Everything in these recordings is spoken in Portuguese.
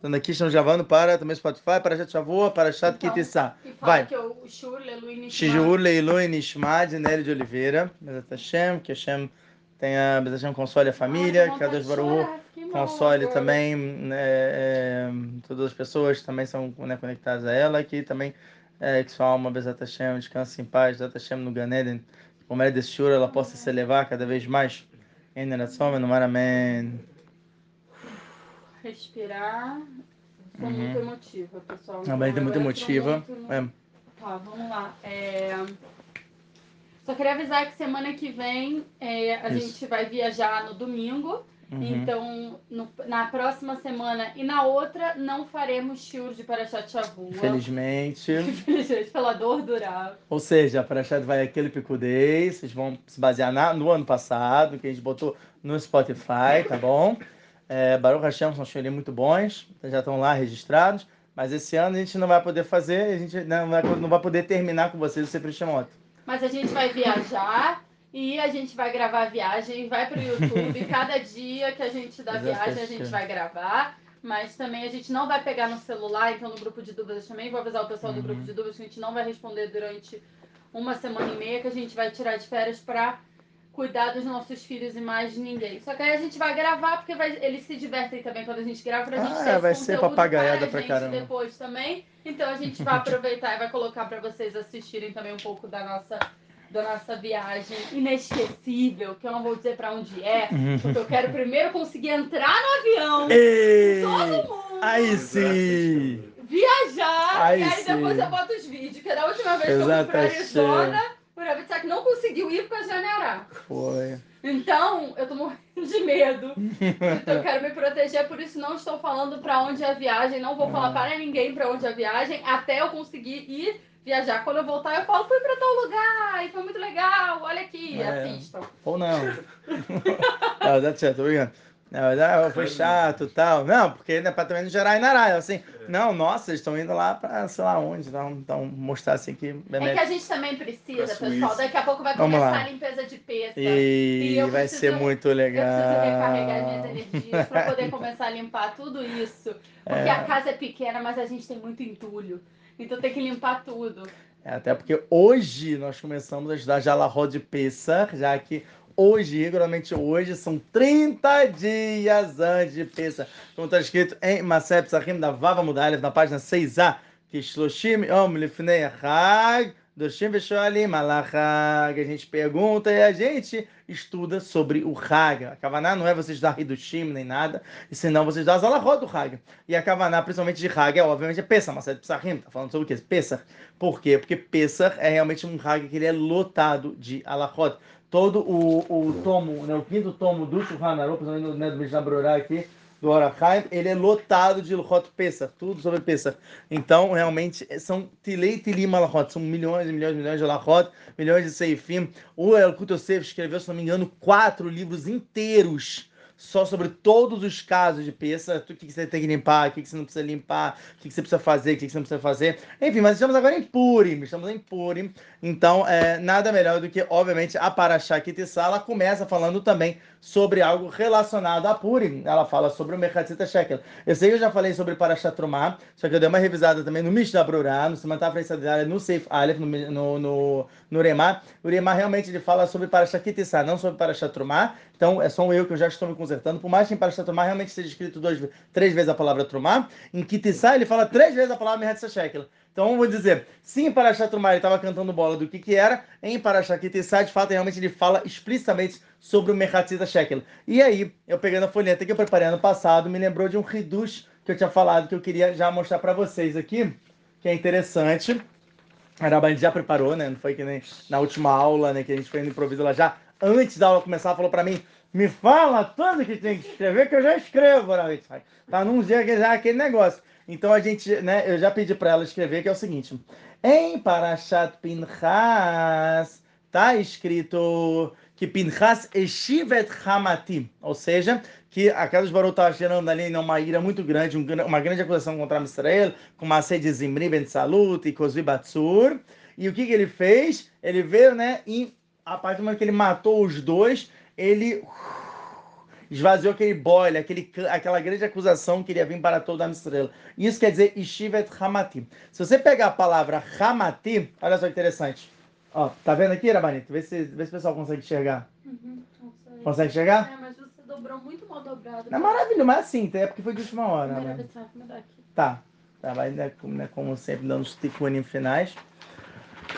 Então aqui estamos gravando para também Spotify, para Chat Shavua, para Chat Então, Kitissá. Vai. que o Shur, Leilu Nishma. Shijur Leilui Nishma de Nery de Oliveira. Bezat Hashem, que Hashem tenha, Bezat Hashem console a família, Ai, que a Deus mal console agora. também né, é, todas as pessoas também são né, conectadas a ela, que também é, que sua alma, Bezat Hashem, descanse em paz, Bezat Hashem no Ganeden, por meio desse choro ela possa se elevar cada vez mais. Em Neratzom, no Amém. Respirar. Sou Uhum. muito emotiva, pessoal. Também tem Eu muita entro emotiva. muito É. Tá, vamos lá. É, Só queria avisar que semana que vem é, a Isso. gente vai viajar no domingo. Uhum. Então, no- na próxima semana e na outra, não faremos shiur de Parashat Shavua. Infelizmente. Infelizmente, pela dor durar. Ou seja, a Parashat vai aquele picudez, vocês vão se basear na- no ano passado, que a gente botou no Spotify, tá bom? É, Baruch Hashem são chorinhos muito bons, já estão lá registrados, mas esse ano a gente não vai poder fazer, a gente não vai, não vai poder terminar com vocês o Sempre Shemot. Mas a gente vai viajar e a gente vai gravar a viagem, vai pro YouTube. e cada dia que a gente dá viagem, a gente vai gravar. Mas também a gente não vai pegar no celular, então no grupo de dúvidas também vou avisar o pessoal do Uhum. grupo de dúvidas que a gente não vai responder durante uma semana e meia, que a gente vai tirar de férias pra cuidar dos nossos filhos e mais de ninguém. Só que aí a gente vai gravar, porque vai- eles se divertem também quando a gente grava, pra gente Ah, ter vai ser papagaiada para a pra gente caramba. depois também. Então a gente vai aproveitar e vai colocar pra vocês assistirem também um pouco da nossa da nossa viagem inesquecível, que eu não vou dizer pra onde é, porque eu quero primeiro conseguir entrar no avião, Ei! todo mundo, Aí sim! viajar, Aí e aí depois sim. eu boto os vídeos, que da última vez que eu Exato, fui pra. Arizona, o Ravitsak não conseguiu ir de Janeirá. Foi. Então, eu tô morrendo de medo. Então, eu quero me proteger, por isso não estou falando pra onde é a viagem. Não vou falar para ninguém pra onde é a viagem, até eu conseguir ir viajar. Quando eu voltar, eu falo, fui pra tal lugar, e foi muito legal, olha aqui, É. assistam. Ou não. Na verdade, certo, tô brincando. Na verdade, foi chato e tal. Não, porque né, pra também não gerar inará. Assim, não, nossa, eles estão indo lá pra sei lá onde. Então, então mostrar assim que. É que a gente também precisa, pessoal. Daqui a pouco vai Vamos começar lá. a limpeza de peça. E, E eu vai preciso- ser muito Eu legal. preciso recarregar minhas energias pra poder começar a limpar tudo isso. Porque É. a casa é pequena, mas a gente tem muito entulho. Então tem que limpar tudo. É, até porque hoje nós começamos a estudar Jalahó de Pessah, já que hoje, regularmente hoje, são 30 dias antes de Pessah. Como está escrito em Masep Sahim da Vava Mudalev, na página 6a, que Shloshim Yom Lifnei Hag, Doshim Veshoalim Alachag. A gente pergunta e a gente estuda sobre o Hag. A Kavaná não é você estudar Hidushim nem nada, e senão você estudar Zalahó do Hag. E a Kavaná, principalmente de Hag, é obviamente é Pessah, Masep Sahim, tá falando sobre o quê? Pessah. Por quê? Porque Pesach é realmente um Hag que ele é lotado de alachot. Todo o, o tomo, né, o quinto tomo do Shulchan Aruch, principalmente né, do Mishnah aqui, do Orachaim, ele é lotado de alachot Pesach, tudo sobre Pesach. Então, realmente, são tilei tilim alachot, são milhões e milhões e milhões de alachot, milhões de seifim. O Elkut Yosef escreveu, se não me engano, quatro livros inteiros só sobre todos os casos de peça, o que, você tem que limpar, o que, você não precisa limpar, o que, você precisa fazer, o que, que você não precisa fazer. Enfim, mas estamos agora em Purim, estamos em Purim. Então, é, nada melhor do que, obviamente, a Parashá Kitissá, ela começa falando também sobre algo relacionado a Purim. Ela fala sobre o Mercatzita Shekel. Eu sei que eu já falei sobre Parashá Trumá, só que eu dei uma revisada também no Mishnah Brurah, no Simantá Freissadiária, no Seif Aleph, no, no, no, no Remá. O Remá realmente ele fala sobre Parashá Kitissá, não sobre Parashá Trumá. Então, é só eu que eu já estou me consertando. Por mais que em Parashá Trumá realmente seja escrito duas, três vezes a palavra Trumá, em Kitissá ele fala três vezes a palavra Mercatzita Shekel. Então, vou dizer, se em Parashá Trumá ele estava cantando bola do que que era, em Parashá Kitissá, de fato, realmente ele fala explicitamente sobre o Mercatzita Shekel. E aí, eu pegando a folheta que eu preparei ano passado, me lembrou de um Hidush que eu tinha falado, que eu queria já mostrar para vocês aqui, que é interessante. A Rabani já preparou, né? Não foi que nem na última aula, né? Que a gente fez no improviso, ela já, antes da aula começar, falou para mim, me fala tudo que tem que escrever, que eu já escrevo, Rabani. Tá num dia que já é aquele negócio. Então a gente, né, eu já pedi para ela escrever que é o seguinte: em Parashat Pinchas tá escrito que Pinchas eshivet Hamatim, ou seja, que a casa de Baruch estava gerando ali né, uma ira muito grande, um gran- uma grande acusação contra Israel, com sede de Zimri Ben Salut e Kozvi Batsur. E o que, que ele fez? Ele veio, né, e a partir do momento que ele matou os dois, ele esvaziou aquele boile, aquele, aquela grande acusação que iria vir para toda a estrela. Isso quer dizer Ishivet Hamati. Se você pegar a palavra Hamati, olha só que interessante. Ó, tá vendo aqui, Rabanito? Vê se, vê se o pessoal consegue enxergar. Uhum. Consegue enxergar? É, mas você dobrou muito mal dobrado. Não é maravilhoso, mas assim, é porque foi de última hora. Primeira Né? vez. Tá. Tá, vai, né, como, né, como sempre, dando os ticunim finais.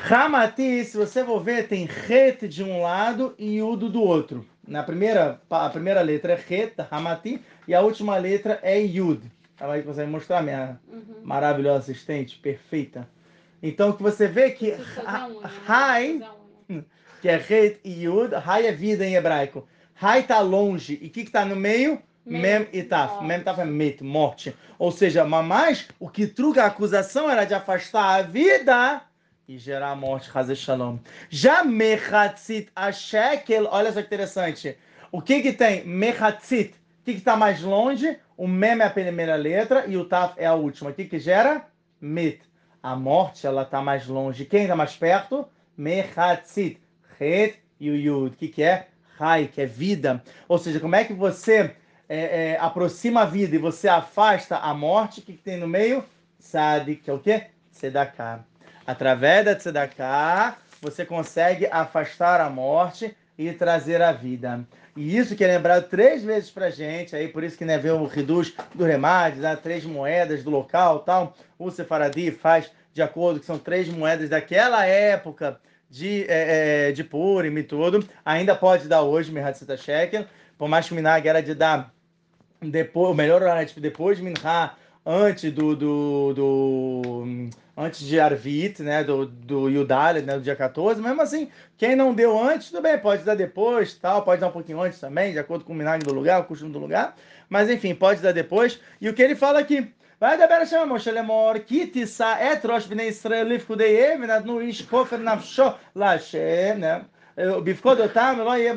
Hamati, se você for ver, tem Het de um lado e Yudo do outro. Na primeira, a primeira letra é Het, Hamati, e a última letra é Yud. Ela aí consegue mostrar minha Uhum. maravilhosa assistente, perfeita. Então, o que você vê que unha. né? Que é Het e Yud, Hai é vida em hebraico. Hai tá longe, e o que que tá no meio? Mem. E Taf. Mem Taf é mit, morte. Ou seja, mamás, o que truga a acusação era de afastar a vida e gerar a morte, Hazer Shalom. Já Mechatzit a Shekel, olha só que interessante. O que que tem? Mechatzit. O que que tá mais longe? O Mem é a primeira letra e o Taf é a última. O que que gera? Mit. A morte, ela tá mais longe. Quem tá mais perto? Mechatzit. Het e o Yud. O que que é? Rai, que é vida. Ou seja, como é que você é, é, aproxima a vida e você afasta a morte, o que, que tem no meio? Sadi, que é o quê? Tzedakah. Através da Tzedakah, você consegue afastar a morte e trazer a vida. E isso que é lembrado três vezes pra gente, aí por isso que né, vê o reduz do remate, dá três moedas do local tal. O Sefaradi faz de acordo que são três moedas daquela época de, é, é, de Purim e tudo. Ainda pode dar hoje, Merhatzita Shekel, por mais que o Minag era de dar depois, o melhor horário tipo, depois de Minha, antes do, do, do antes de Arvit, né, do, do Yudali, né, do dia 14. Mesmo assim, quem não deu antes, tudo bem, pode dar depois, tal, pode dar um pouquinho antes também, de acordo com o milagre do lugar, o costume do lugar. Mas enfim, pode dar depois. E o que ele fala aqui? Vai da Bera chama Moshe Lemor, que tissa etrosh bnei Israel lifkudei eminad nu ish kofer nafsho lashem, né? É, Bifkodotam, Elohim,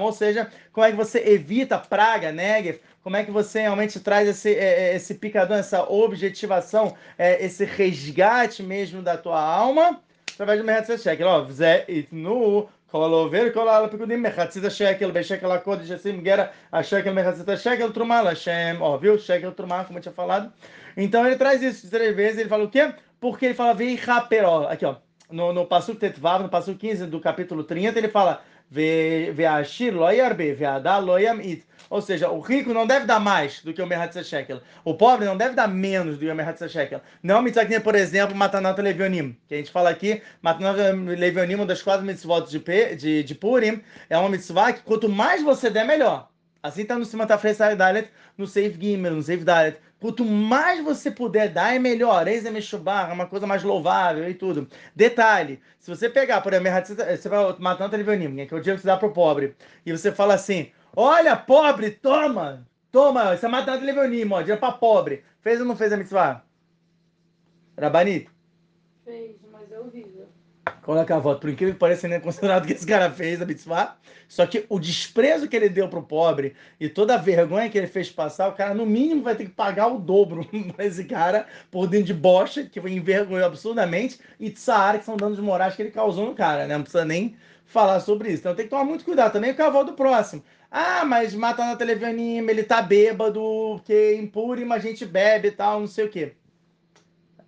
Ou seja, como é que você evita praga, Negev? como é que você realmente traz esse, é, é, esse picadão, essa objetivação, é, esse resgate mesmo da tua alma, através do Mehatzit Shekel. Ó, Zé itnu, כל עובר כל העל הפיקודים מחצית השקל בשקל הקודש ישים גרה השקל מחצית השקל תרומה לשם, ó, viu? Shekel trumá, como eu tinha falado. Então ele traz isso três vezes, ele fala o quê? Porque ele fala vei raperó, aqui ó, no, no Passuc Tetvav, no Passuc 15 do capítulo 30, ele fala Ve'ashir lo yarbe, ve'adá lo yamit. Ou seja, o rico não deve dar mais do que o Merhatzah Shekel. O pobre não deve dar menos do que o Merhatzah Shekel. Não mitzvah por exemplo, Matanata Levionim, que a gente fala aqui, Matanata Levionim, uma das quatro mitzvot de, de, de Purim, é uma mitzvah que quanto mais você der, melhor. Assim está no Simon Tafrei Dalet, no Save Gimel, no Save Dalet. Quanto mais você puder dar, é melhor. Eis é é uma coisa mais louvável e tudo. Detalhe, se você pegar, por exemplo, você vai matando Levionim, que é o dinheiro que você dá pro pobre, e você fala assim, olha, pobre, toma, toma, você matando Levionim, ó, dinheiro pra pobre. Fez ou não fez a mitzvah? Rabanito? Fez. Coloca a voto. Por incrível que pareça, ele é considerado que esse cara fez a mitzvah. Só que o desprezo que ele deu pro pobre e toda a vergonha que ele fez passar, o cara no mínimo vai ter que pagar o dobro pra esse cara por dentro de bocha, que envergonhou absurdamente, e tsar, que são danos morais que ele causou no cara, né? Não precisa nem falar sobre isso. Então tem que tomar muito cuidado também a avó do próximo. Ah, mas mata na televianime, ele tá bêbado, que impuro, mas a gente bebe e tal, não sei o quê.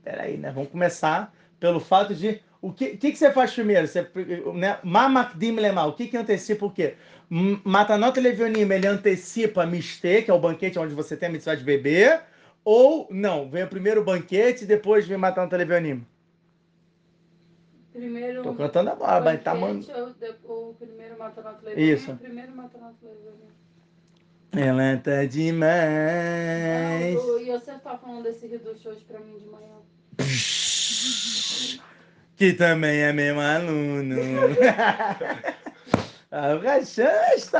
Peraí, né? Vamos começar pelo fato de o que, que, que você faz primeiro? Você, né? Mamakdim lema, o que, que antecipa o quê? Matanot levionim, ele antecipa mistê, que é o banquete onde você tem a mitzvah de beber, ou não, vem o primeiro banquete e depois vem Matanot levionim. Primeiro. Tô cantando a bola, mas tá banquete mandando. ou de- O primeiro matanato levaninho. Isso. Primeiro matanato levaninho. Ela tá demais. Não, o Yosef tá falando desse reducho hoje pra mim de manhã. Que também é meu aluno. Ah, o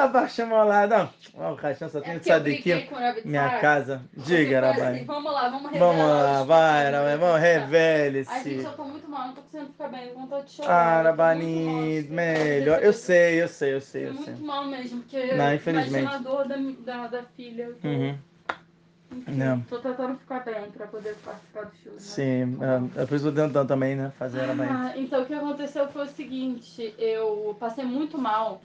baixando lá. Não, Ó, o Rachan só tem É de porque eu saber Rabbit Minha casa. Diga, Porque foi Rabai. assim, Vamos lá, vamos revelar. Vamos lá, vai, títulos Rabai. da Vamos, lista. Ai, gente, revele-se. eu tô muito mal, não tô conseguindo ficar bem, com vontade de chorar. Ah, eu tô muito Rabanito, mal, melhor. Eu sei, eu sei, eu sei, Tô eu sei. muito mal mesmo, porque Não, infelizmente. imagina a dor da, da, da filha. Eu tô... Uhum. Não. Tô tentando ficar bem pra poder participar do show. né? Sim, é, eu fiz o tentando também, né? Fazer ela bem. Ah, então o que aconteceu foi o seguinte, eu passei muito mal,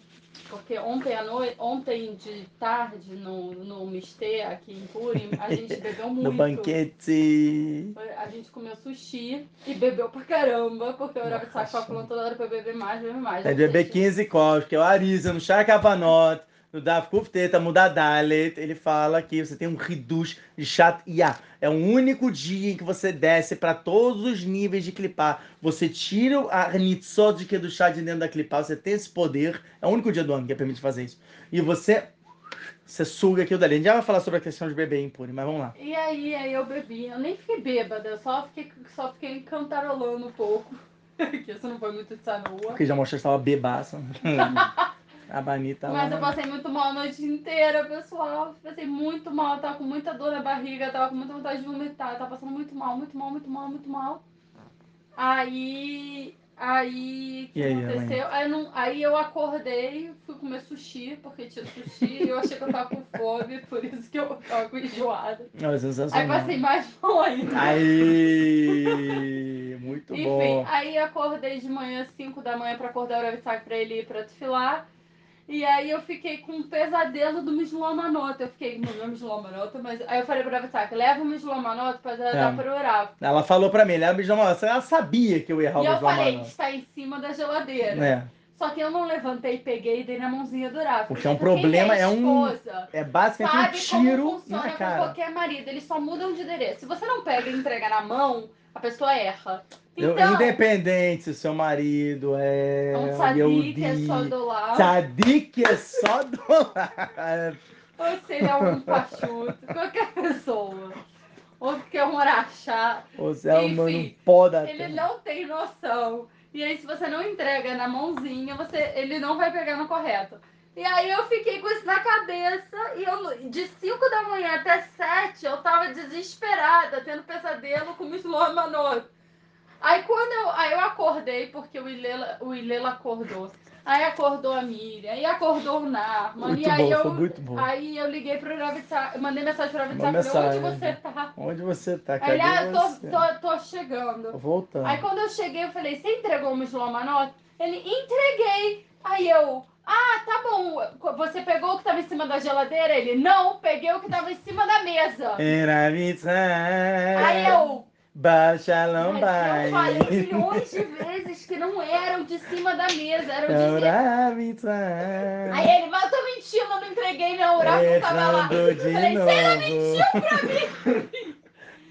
porque ontem à noite, ontem de tarde no, no Mistê, aqui em Purim, a gente bebeu muito. No banquete. A gente comeu sushi e bebeu pra caramba, porque eu era Nossa. saco falando toda hora pra beber mais, beber mais. É de beber Gente, 15 copos, que é o Arisa, no Shakabanot, no Dav Kufteta, Muda Dalet, ele fala que você tem um reduz de chat IA. É o único dia em que você desce para todos os níveis de clipar. Você tira a nitzot de que do chá de dentro da clipar, você tem esse poder. É o único dia do ano que permite fazer isso. E você, você suga aquilo dali. A gente já vai falar sobre a questão de beber em Puri, mas vamos lá. E aí, aí eu bebi, eu nem fiquei bêbada, eu só fiquei, só fiquei cantarolando um pouco. que isso não foi muito de sanoa. Porque já mostrou que estava bebaça. a Bani tava... Mas eu passei muito mal a noite inteira, pessoal. Passei muito mal, tava com muita dor na barriga, tava com muita vontade de vomitar, tava passando muito mal, muito mal, muito mal, muito mal. Aí. Aí. O que aí, aconteceu? Aí, eu não- aí eu acordei, fui comer sushi, porque tinha sushi, e eu achei que eu tava com fome, por isso que eu tava com enjoada. Não, é Aí sensacional. passei mais mal ainda. Aí, muito Enfim, bom. aí acordei de manhã, 5 da manhã, pra acordar o Uravisak pra ele ir pra desfilar. E aí eu fiquei com um pesadelo do Mislomanota. Eu fiquei, não é Mislomanota, mas. Aí eu falei pro Uravisak, leva o Mislomanota pra dar É. pra orar. Ela falou pra mim, ela me chamou, ela sabia que eu ia errar E o eu falei, está em cima da geladeira. É, Só que eu não levantei, peguei e dei na mãozinha do Urav. Porque é um problema, é um- esposa é basicamente um tiro como funciona na com cara. qualquer marido, eles só mudam de endereço. Se você não pega e entrega na mão, a pessoa erra. Eu- Então, independente se o seu marido é é um sadique, é só do lado. Sadik é só do lado. Ou se ele é um pachuto, qualquer pessoa. Ou que é um araxá. Ou se é um Enfim, pó da Ele terra. não tem noção. E aí, se você não entrega na mãozinha, você, ele não vai pegar no correto. E aí eu fiquei com isso na cabeça e eu, de 5 da manhã até 7, eu tava desesperada, tendo pesadelo com o Mislor Manot. Aí quando eu, aí eu acordei, porque o Ilela, o Ilela acordou. Aí acordou a Miriam, aí acordou o Narman. Muito e aí bom, eu, foi muito bom. Aí eu liguei pro Ravitsak, mandei mensagem pro Uma Ravitsak, onde você tá? Onde você tá? Aí Cadê ele, ah, você? tô, tô, tô chegando. Tô voltando. Aí quando eu cheguei, eu falei, você entregou o Mislomanot? Ele, entreguei. Aí eu, ah, tá bom. Você pegou o que tava em cima da geladeira? Ele, não, peguei o que tava em cima da mesa. Era mitzvah. Aí eu, Bachalão mas eu falei milhões de vezes que não eram de cima da mesa, eram de mitzvah. Aí ele, mas eu tô mentindo, eu não entreguei o Rafa não tava lá. Eu falei, você mentiu pra mim,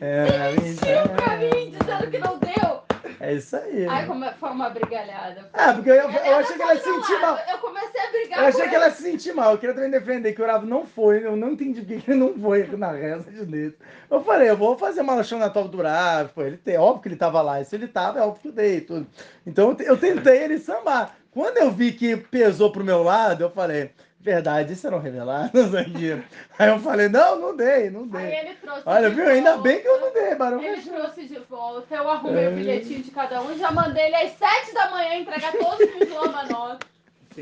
Era mentiu pra mim, dizendo que não deu. É isso aí. Aí como- foi uma brigalhada. Ah, porque eu, eu, Ela achei que ela do sentir mal. Eu comecei a brigar Eu achei que ela ia se sentir mal. Eu queria também defender que o Uravo não foi. Eu não entendi por que ele não foi na reza de Deus. Eu falei, eu vou fazer uma lachão na top do Uravo. Pô, ele tem, óbvio que ele tava lá. E se ele tava, é óbvio que eu dei tudo. Então eu eu tentei ele sambar. Quando eu vi que pesou pro meu lado, eu falei, verdade, isso eram revelados aqui. Aí eu falei, não, não dei, não Aí dei. ele trouxe Olha, viu? Ainda volta. bem que eu não dei, Barão. Ele trouxe de volta, eu arrumei É. o bilhetinho de cada um, já mandei ele às 7 da manhã entregar todos os Lomanot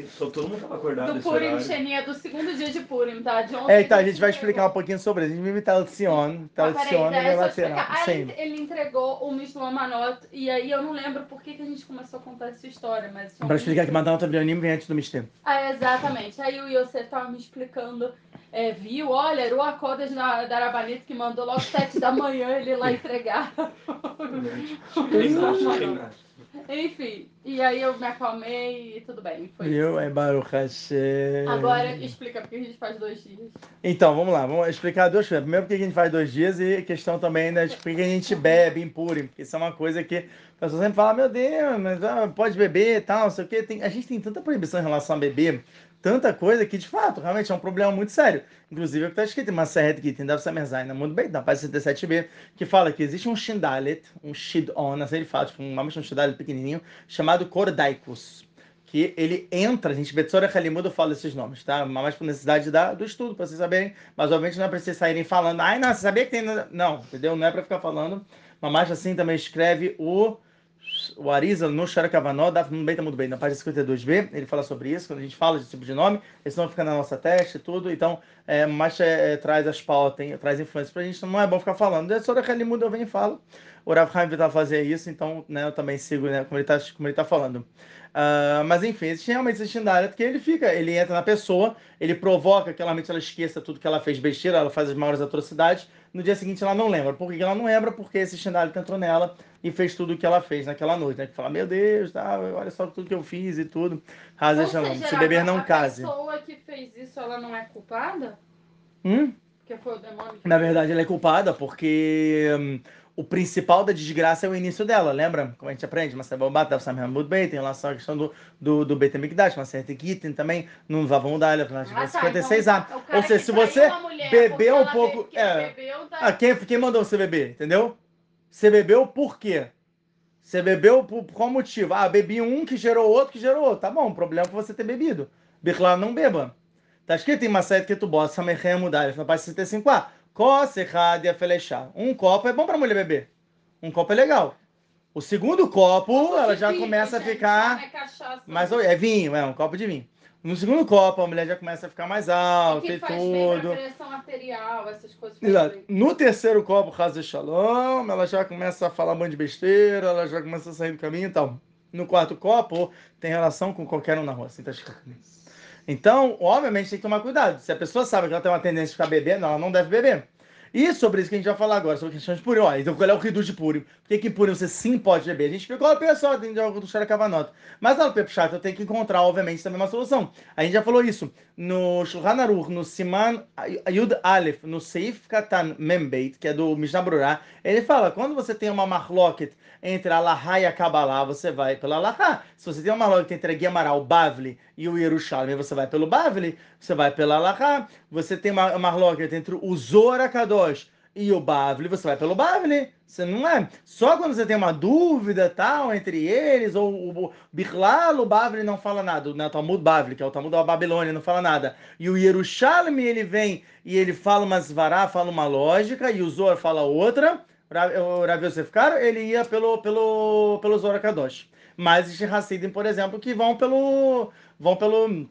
Então, todo mundo tava acordado do Purim. Xenia, do segundo dia de Purim, tá? De ontem É, então a gente vai explicar um pouquinho sobre isso. A gente vai imitar o Sion. Ah, Tá, o peraí, Sion só lateral. explicar. Aí Sim. ele, ele entregou o Mishlomanot, e aí eu não lembro por que, que a gente começou a contar essa história, mas... Pra um explicar que mistério. Madonna Tabrianim vem antes do mistério. Ah, exatamente. Aí o Yosef tava me explicando, é, viu, olha, era o Acordas da da Arabanito que mandou logo sete da manhã ele lá entregar. Renato, Renato. Enfim, e aí eu me acalmei e tudo bem. Foi Viu? isso. É Baruch Hashem. Agora explica porque a gente faz dois dias. Então, vamos lá. Vamos explicar duas coisas. Primeiro, por que a gente faz dois dias e questão também, né, de por que a gente bebe em Purim. Porque isso é uma coisa que a pessoa sempre fala, meu Deus, mas ah, pode beber e tal, não sei o quê. Tem, a gente tem tanta proibição em relação a beber, tanta coisa que, de fato, realmente é um problema muito sério. Inclusive, é o que está escrito em Maseret Gittin, deve ser Merzaina, muito bem, na página 77b, que fala que existe um Shindalet, um Shidon, assim ele fala, tipo, um, um Shindalet pequenininho, chamado Kordaikus. Que ele entra, a gente, Betsora Halimudo fala esses nomes, tá? Mais por necessidade da, do estudo, para vocês saberem. Mas, obviamente, não é para vocês saírem falando, ai, não, você sabia que tem. Não, entendeu? Não é para ficar falando. Mais assim, também escreve o o Arizal no Sharakavanó, dá Bem muito bem, na página 52b, ele fala sobre isso, quando a gente fala desse tipo de nome, eles não fica na nossa testa e tudo, então, é, mas é, é, traz as pautas, traz influência pra gente, então não é bom ficar falando. É só daquele mundo eu venho e falo. O Rav Haim vai fazer isso, então, né, eu também sigo, né, como ele tá, como ele tá falando. Uh, mas enfim, existe realmente esse Shindaret que ele fica, ele entra na pessoa, ele provoca que realmente ela esqueça tudo que ela fez besteira, ela faz as maiores atrocidades, no dia seguinte ela não lembra. Por que ela não lembra? Porque esse Shindaret entrou nela e fez tudo o que ela fez naquela noite, né? Que fala, meu Deus, tá, olha só tudo que eu fiz e tudo. Raza Shalom. Se beber não case. A pessoa que fez isso, ela não é culpada? Hum? Porque foi o demônio que Na verdade, ela é culpada porque hum, o principal da desgraça é o início dela, lembra? Como a gente aprende, mas vai bater o muito bem, tem relação à questão do, do, do Beit HaMikdash, mas certa Gittin também, não vá na Ah, tá, 56 então, anos. Ou seja, se você bebeu um pouco- be- que é. bebeu, tá- Ah, quem, quem mandou você beber, entendeu? Você bebeu por quê? Você bebeu por, por qual motivo? Ah, bebi um que gerou outro que gerou outro. Tá bom, o problema foi você ter bebido. Bichlá não beba. Tá escrito em Maset que tu bota, Samechem mudar, na página 65. Um copo é bom pra mulher beber. Um copo é legal. O segundo copo, ela já começa a ficar é mais. É vinho, é um copo de vinho. No segundo copo, a mulher já começa a ficar mais alta e tudo. pressão arterial, essas coisas. Exato. No terceiro copo, Raza Shalom, ela já começa a falar um monte de besteira, ela já começa a sair do caminho e tal. No quarto copo, tem relação com qualquer um na rua, assim tá escrito. Então, obviamente, tem que tomar cuidado. Se a pessoa sabe que ela tem uma tendência de ficar bebendo, ela não deve beber. E sobre isso que a gente vai falar agora, sobre a questão de Purim. Ó, então, qual é o Ridu de Purim? Por que que Purim você sim pode beber? A gente explicou o pessoal dentro de algo do Xaracavanota. Mas lá no Pepchat eu tenho que encontrar, obviamente, também uma solução. A gente já falou isso. No Shulchan Aruch, no Siman Yud Aleph, no Seif Katan Membeit, que é do Mishnah Brurah, ele fala, quando você tem uma marloket entre a e a Kabbalah, você vai pela Lahá. Se você tem uma marloket entre a Guimará, o Bavli e o Yerushalmi, você vai pelo Bavli, você vai pela Lahá. Você tem uma marloket entre o Zohar Kadosh e o Bavli, você vai pelo Bavli. Você não é. Só quando você tem uma dúvida tal entre eles, ou o Bichlal, o Bavli não fala nada. Né, o Talmud Bavli, que é o Talmud da Babilônia, não fala nada. E o Yerushalmi, ele vem e ele fala uma Svará, fala uma lógica, e o Zohar fala outra. O Rav Yosef Karo, ele ia pelo, pelo, pelo Zohar Kadosh. Mas existe Hassidim, por exemplo, que vão pelo. Vão pelo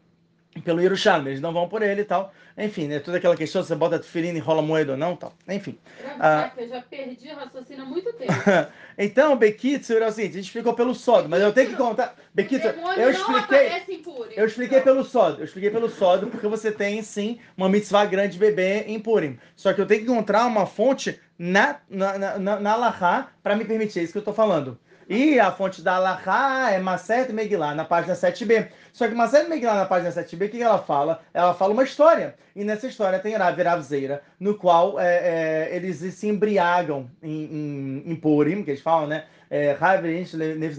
pelo Yerushalmi, eles não vão por ele e tal. Enfim, né? Toda aquela questão, você bota tefilim e rola moeda ou não, tal. Enfim. Caraca, eu já perdi o raciocínio há muito tempo. Então, Bekitzer é o seguinte, a gente explicou pelo Sodo, mas eu tenho que contar. Demônio eu expliquei. Purim. Eu expliquei pelo Sodo, eu expliquei pelo Sodo, porque você tem sim uma mitzvah grande de beber em Purim. Só que eu tenho que encontrar uma fonte na, na, na, na, na para me permitir, é isso que eu tô falando. E a fonte da Alahá é Maset Megillah, na página 7b. Só que Maset Megillah, na página 7b, o que ela fala? Ela fala uma história. E nessa história tem Rav Ravzeira, no qual é, é, eles se embriagam em, em, em Purim, que eles falam, né?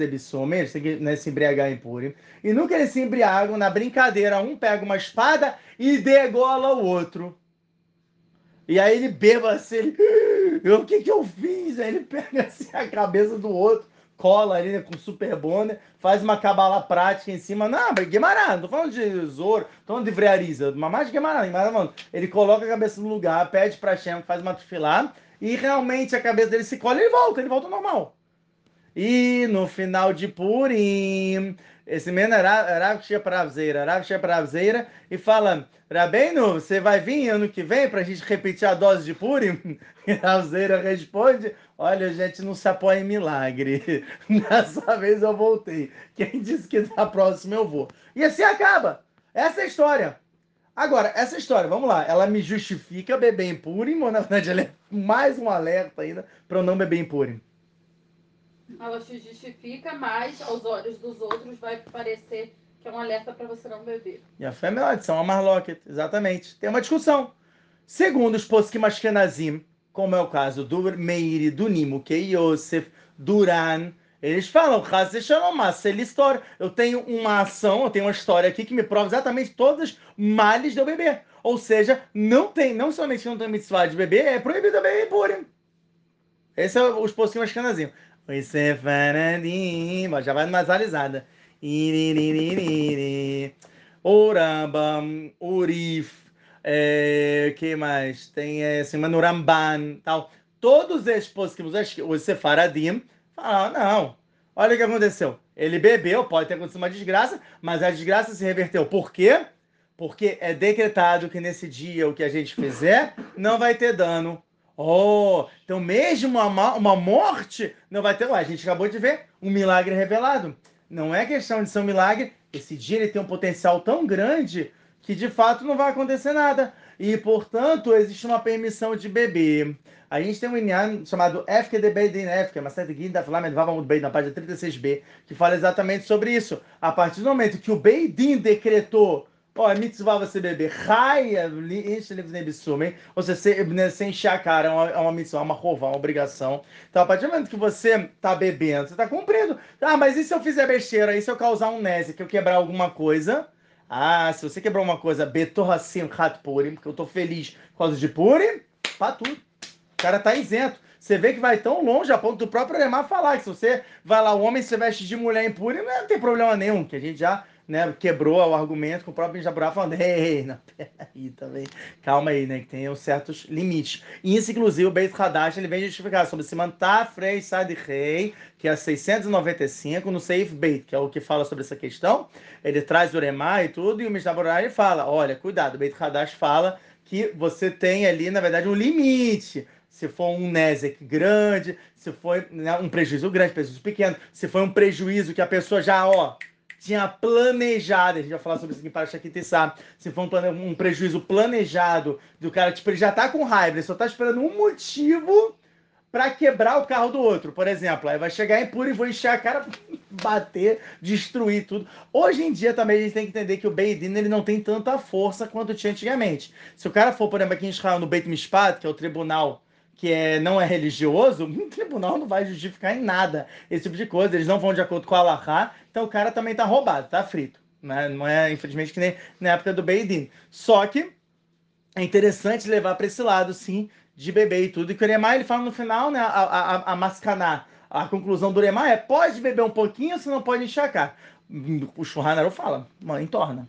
Ebissome, eles têm que né, se embriagar em Purim. E nunca eles se embriagam, na brincadeira, um pega uma espada e degola o outro. E aí ele beba assim, ele, "Eu, o que que eu fiz? Aí ele pega assim a cabeça do outro, cola ali né, com super bonner, faz uma cabala prática em cima. Não, Guimarães, não tô falando de Zoro, tô falando de Vreariza, mas mais de Guimarães, Guimarães, mano. Ele coloca a cabeça no lugar, pede pra Shem, faz uma tefilá, e realmente a cabeça dele se cola e ele volta, ele volta ao normal. E no final de Purim, esse menino Rav Shepravzeira, Rav Shepravzeira, e fala, Rabeno, você vai vir ano que vem pra gente repetir a dose de Purim? E Ravzeira responde, olha, gente não se apoia em milagre. Dessa vez eu voltei. Quem disse que na próxima eu vou? E assim acaba. Essa é a história. Agora, essa história, vamos lá, ela me justifica beber em Purim, ou na verdade ela é mais um alerta ainda pra eu não beber em Purim? Ela te justifica, mas aos olhos dos outros vai parecer que é um alerta para você não beber. E a fé é melhor, são a Marlocket, exatamente. Tem uma discussão. Segundo os poskim Ashkenazim, como é o caso do Meiri, do Nimo, que Yosef, Duran, eles falam, história. Eu tenho uma ação, eu tenho uma história aqui que me prova exatamente todos os males de eu beber. Ou seja, não tem, não somente não tem mitzvah de beber, é proibido beber em Purim. Esse é os poskim Ashkenazim. Oi, Sefaradim, já vai mais alisada. Orambam, Urif, é, que mais? Tem é, assim, mano, Ramban, tal. Todos esses posquimos, os Sefaradim, falam, não, Olha o que aconteceu. Ele bebeu, pode ter acontecido uma desgraça, mas a desgraça se reverteu. Por quê? Porque é decretado que nesse dia o que a gente fizer não vai ter dano. Oh, então mesmo uma, uma morte não vai ter. Ué, a gente acabou de ver um milagre revelado. Não é questão de ser um milagre. Esse dia ele tem um potencial tão grande que de fato não vai acontecer nada. E, portanto, existe uma permissão de beber. A gente tem um Inyan chamado FQD Beidin F, que é uma série de da Flamengo Vavamud Beidin, na página 36b, que fala exatamente sobre isso. A partir do momento que o Beidin decretou Ó, é mitzvah você beber. Raia, ou seja, sem encher a cara, é uma, é uma mitzvah, uma rouva, uma obrigação. Então, a partir do momento que você tá bebendo, você tá cumprindo. Ah, mas e se eu fizer besteira? E se eu causar um nese, que eu quebrar alguma coisa? Ah, se você quebrou uma coisa, betorracim rat purim, porque eu tô feliz por causa de purim, pá tudo. O cara tá isento. Você vê que vai tão longe a ponto do próprio Lemar falar que se você vai lá, o homem se veste de mulher em purim, não tem problema nenhum, que a gente já né, quebrou o argumento com o próprio Jaburá falando, ei, não, peraí também, calma aí, né, que tem certos limites. E isso, inclusive, o Beit Hadash, ele vem justificar sobre Simantá Frei Sadi Rei, que é 695, no Seif Beit, que é o que fala sobre essa questão, ele traz o Remá e tudo, e o Mishnah ele fala, olha, cuidado, o Beit Hadash fala que você tem ali, na verdade, um limite, se for um Nezek grande, se for né, um prejuízo grande, prejuízo pequeno, se for um prejuízo que a pessoa já, ó, tinha planejado, a gente vai falar sobre isso aqui para sabe, se for um, um prejuízo planejado do cara, tipo, ele já tá com raiva, ele só tá esperando um motivo para quebrar o carro do outro, por exemplo. Aí vai chegar em puro e vou encher a cara, bater, destruir tudo. Hoje em dia também a gente tem que entender que o Beidin ele não tem tanta força quanto tinha antigamente. Se o cara for, por exemplo, aqui em Israel, no Beit Mishpat, que é o tribunal que é, não é religioso, um tribunal não vai justificar em nada esse tipo de coisa. Eles não vão de acordo com a Allahá, então o cara também tá roubado, tá frito. Né? Não é, infelizmente, que nem na época do Beidin. Só que é interessante levar para esse lado, sim, de beber e tudo. E que o Uremá, ele fala no final, né, a, a, a. A conclusão do Uremá é, pode beber um pouquinho, você não pode encharcar. O Shurhanaru fala, mano, entorna.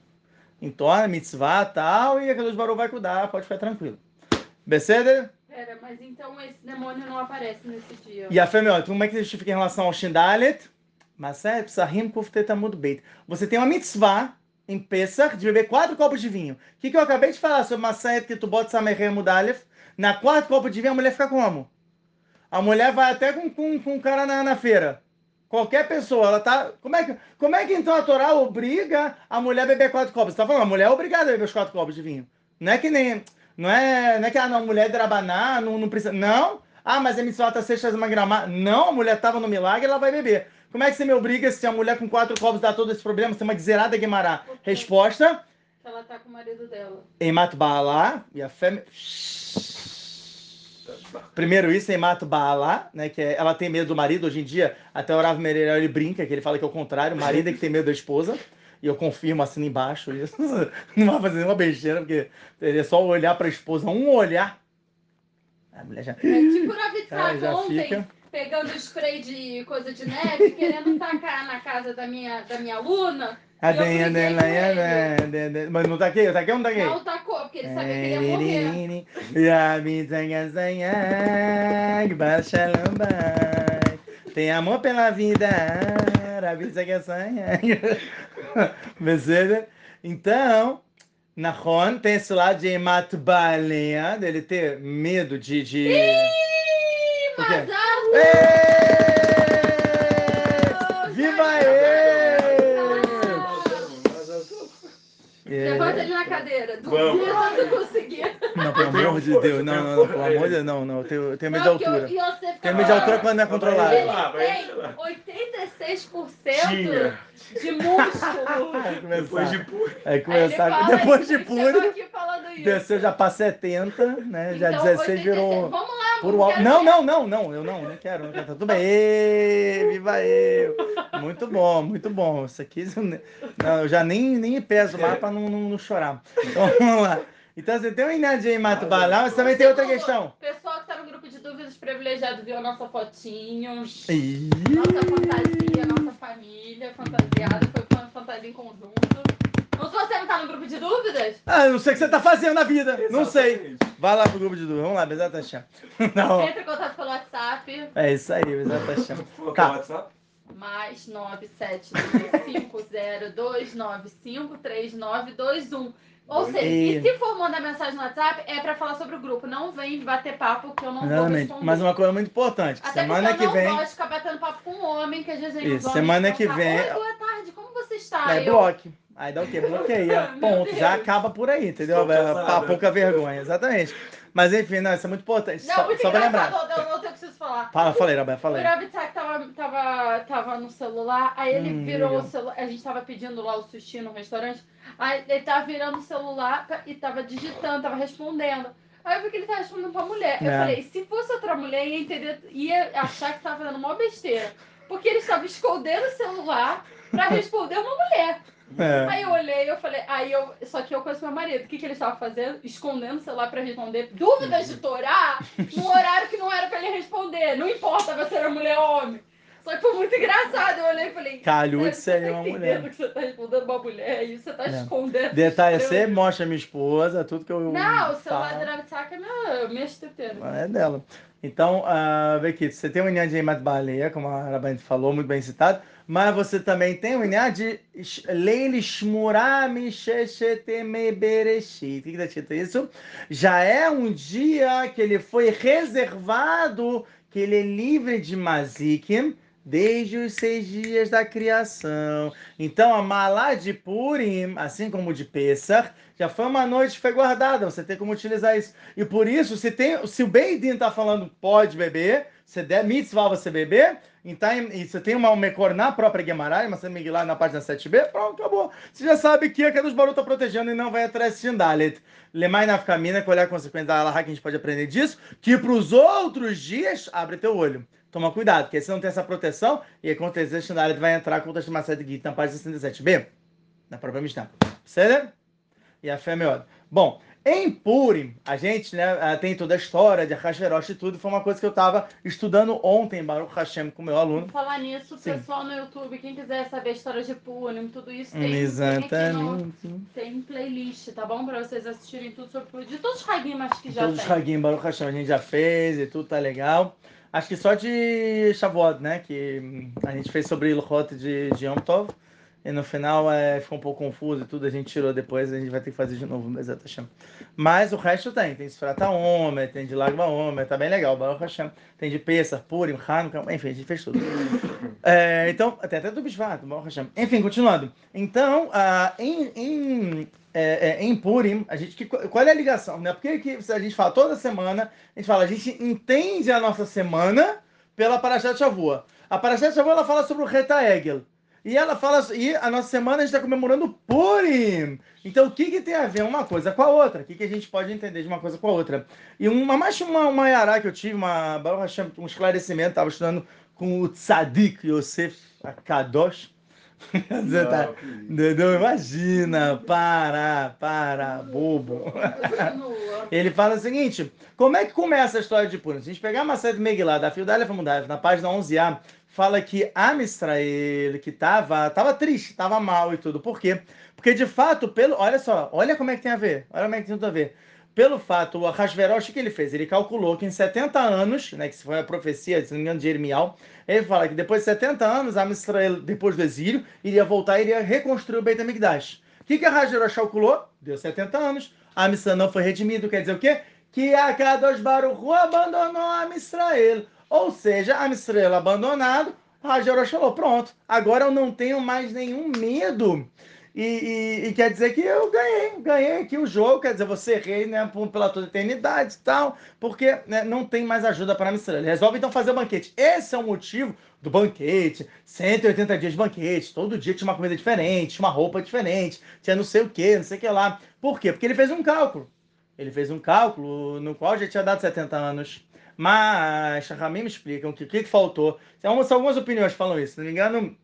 Entorna, mitzvah, tal, e a Kadosh Baru vai cuidar, pode ficar tranquilo. Beceder? Pera, mas então esse demônio não aparece nesse dia. E a Femiot, como é que justifica em relação ao Shindalet? Mas é, Psahim Kuftetamud Beit. Você tem uma mitzvah em Pesach de beber quatro copos de vinho. O que, que eu acabei de falar sobre Masaet que tu bota Samerem Mudalef? Na quatro copos de vinho a mulher fica como? A mulher vai até com, com, com um cara na, na feira. Qualquer pessoa, ela tá. Como é, que, como é que então a Torá obriga a mulher a beber quatro copos? Você tá falando, a mulher é obrigada a beber os quatro copos de vinho. Não é que nem. Não é, não é que a mulher é drabaná não, não precisa. Não. Ah, mas a mitzvah tá sexta uma gramá. Não, a mulher tava no milagre, ela vai beber. Como é que você me obriga se a mulher com quatro copos dá todo esse problema? Você é uma guizerada Guimará. Resposta. Ela tá com o marido dela. Em Baalá e a fêmea. Primeiro isso, em Baalá, né? Que é, ela tem medo do marido. Hoje em dia, até o Rav Mereira ele brinca, que ele fala que é o contrário. O marido é que tem medo da esposa. E eu confirmo assim embaixo isso. Não vai fazer nenhuma besteira, porque é só olhar para a esposa, um olhar. A mulher já. É tipo a ontem, fica... pegando spray de coisa de neve, querendo tacar na casa da minha, da minha aluna. A denha dela é. Mas não taquei? Eu taquei ou não taquei? Não tacou, porque ele sabia que ele ia morrer. Tem amor pela vida. Rabisa que Beseder? Então, Nahon tem esse lado de Matbalea, dele ter medo de. de... Ih, Viva ele! Levanta ele na cadeira. Duvido não conseguir. Não, pelo amor de Deus. Não, não, não, pelo amor de Deus, não, não. Eu tenho, medo de altura. Tenho medo de altura quando não é controlado. Ele tem 86% de músculo. Depois de puro. É começar. Depois de puro. Desceu já para 70, né? Já então, 16 virou. Vamos lá, puro alto. Não, não, não, não. Eu não, não quero. Não quero. Tá tudo bem. Ê, viva eu. Muito bom, muito bom. Isso aqui. Não, eu já nem, nem peso lá para não, não, não chorar. Então, vamos lá. Então você tem uma ideia em Mato Balão, mas também tem outra questão. Pessoal que está no grupo de dúvidas privilegiado viu a nossa fotinho, nossa fantasia, nossa família fantasiada, foi fantasia em conjunto. Não se você não está no grupo de dúvidas? Ah, não sei o que você está fazendo na vida. Exatamente. Não sei. Vai lá pro grupo de dúvidas. Vamos lá, Bezat Hashem. Não. Entra em contato pelo WhatsApp. É isso aí, Bezat Hashem. Tá. WhatsApp? mais 97250295391. Ou seja, E- e se for mandar mensagem no WhatsApp, é pra falar sobre o grupo. Não vem bater papo que eu não vou Exatamente. responder. Mas uma coisa muito importante, que Até semana porque que eu não vem. gosto de ficar batendo papo com um homem, que às vezes ele Isso, semana que vem- Oi, boa tarde, como você está? É Eu- bloque. Aí dá o quê? Bloqueia. Ponto. Já acaba por aí, entendeu? É, pá, pouca vergonha, exatamente. Mas enfim, não, isso é muito importante. Não, só muito só pra lembrar. eu não tenho que preciso falar. Fala, falei, Roberto, O falei. Rabitak tava, tava, tava no celular, aí ele Hum, virou legal. o celular. A gente tava pedindo lá o sushi no restaurante. Aí ele tava virando o celular e tava digitando, tava respondendo. Aí eu vi que ele tava respondendo pra mulher. Eu É. falei, se fosse outra mulher, ia entender, ia achar que tava fazendo uma besteira. Porque ele estava escondendo o celular pra responder uma mulher. É. Aí eu olhei e eu falei, aí eu. Só que eu conheço meu marido. O que, que ele estava fazendo? Escondendo o celular pra responder dúvidas de Torá no horário que não era pra ele responder. Não importa se era mulher ou homem. Só que foi muito engraçado. Eu olhei e falei. Calhou "Sério, de você ser tá uma entendendo mulher. que você tá respondendo uma mulher e você tá É. escondendo. Detalhe, Eu- você mostra minha esposa, tudo que eu. Não, o celular da Rabitzaka é minha, minha esteteira. É dela. Então, uh, Bequito, você tem o Inhã de Eimat Baleia, como a Rabane falou, muito bem citado, mas você também tem o Inhã de Leile Shmurami Shesheteme Bereshit. O que que tá escrito isso? Já é um dia que ele foi reservado, que ele é livre de Mazikim, desde os seis dias da criação. Então, a Malá de Purim, assim como de Pesach, já foi uma noite que foi guardada, você tem como utilizar isso. E por isso, se, tem, se o Beidin está falando pode beber, se der mitzvah você beber, então, e você tem uma Mekor na própria Guemarães, mas você lá na página 7b, pronto, acabou. Você já sabe que a Kadosh Baruch está protegendo e não vai atrás de Shindalet. Lemai na Kamina, que olhar a consequência da Alaha, que a gente pode aprender disso, que para os outros dias, abre teu olho. Toma cuidado, porque se não tem essa proteção, e acontecer, Shindalet vai entrar com o Tashmaset Git na página 67b, na própria Mishnah. Certo? E a fé é melhor. Bom, em Purim, a gente né, ah, tem toda a história de Hashverosh e tudo. Foi uma coisa que eu estava estudando ontem, Baruch Hashem, com meu aluno. Falar nisso, Sim. pessoal no YouTube, quem quiser saber a história de Purim, tudo isso, tem, tem, Exatamente. no, tem playlist, tá bom? Pra vocês assistirem tudo sobre Purim. De todos os Hagim, acho que já Todos os tem. Hagim, Baruch Hashem, a gente já fez e tudo tá legal. Acho que só de Shavuot, né? Que hum, a gente fez sobre Ilhot de, de Yom Tov. E no final é, ficou um pouco confuso e tudo, a gente tirou depois, a gente vai ter que fazer de novo, Bezat Hashem. Mas o resto tem, tem Sfrata Omer, tem de Lagba Omer, tá bem legal, Baruch Hashem. Tem de Pesach, Purim, Hanukkah, enfim, a gente fez tudo. É, então, tem até do Bishvat, Baruch Hashem. Enfim, continuando. Então, ah, em, em, é, é, em Purim, a gente, que, qual é a ligação? Né? Por que a gente fala toda semana, a gente fala, a gente entende a nossa semana pela Parashat Shavua. A Parashat Shavua, ela fala sobre o Reta Egel. E ela fala, e a nossa semana a gente está comemorando Purim. Então, o que, que tem a ver uma coisa com a outra? O que, que a gente pode entender de uma coisa com a outra? E uma, mais uma, uma yará que eu tive, uma, um esclarecimento, estava estudando com o Tzadik Yosef Kadosh. Você tá, entendeu? Imagina, para, para, bobo. Continua. Ele fala o seguinte: como é que começa a história de Purim? Se a gente pegar a Macedo Megillah, da Fildalha Famudalha, na página 11a, fala que Amistrael, que tava, tava triste, tava mal e tudo. Por quê? Porque de fato, pelo, olha só, olha como é que tem a ver, olha como é que tem tudo a ver. Pelo fato, o Hashverosh, o que ele fez? Ele calculou que em 70 anos, né, que foi a profecia, se não me engano, de Jeremial, ele fala que depois de 70 anos, Amistrael, depois do exílio, iria voltar e iria reconstruir o Beit HaMikdash. O que, que a calculou? Deu 70 anos. A missão não foi redimido, quer dizer o quê? Que a Kadosh Baruch abandonou a Israel. Ou seja, a Israel abandonado, Hashverosh falou, pronto, agora eu não tenho mais nenhum medo. E, e- e quer dizer que eu ganhei, ganhei aqui o jogo, quer dizer, você rei né, pela toda eternidade e tal, porque né, não tem mais ajuda para a. Ele resolve então fazer o banquete. Esse é o motivo do banquete, 180 dias de banquete, todo dia tinha uma comida diferente, uma roupa diferente, tinha não sei o que, não sei o que lá. Por quê? Porque ele fez um cálculo. Ele fez um cálculo no qual já tinha dado 70 anos. Mas Rahamim me explicam o que, que faltou. Algumas, algumas opiniões falam isso. Se não me engano,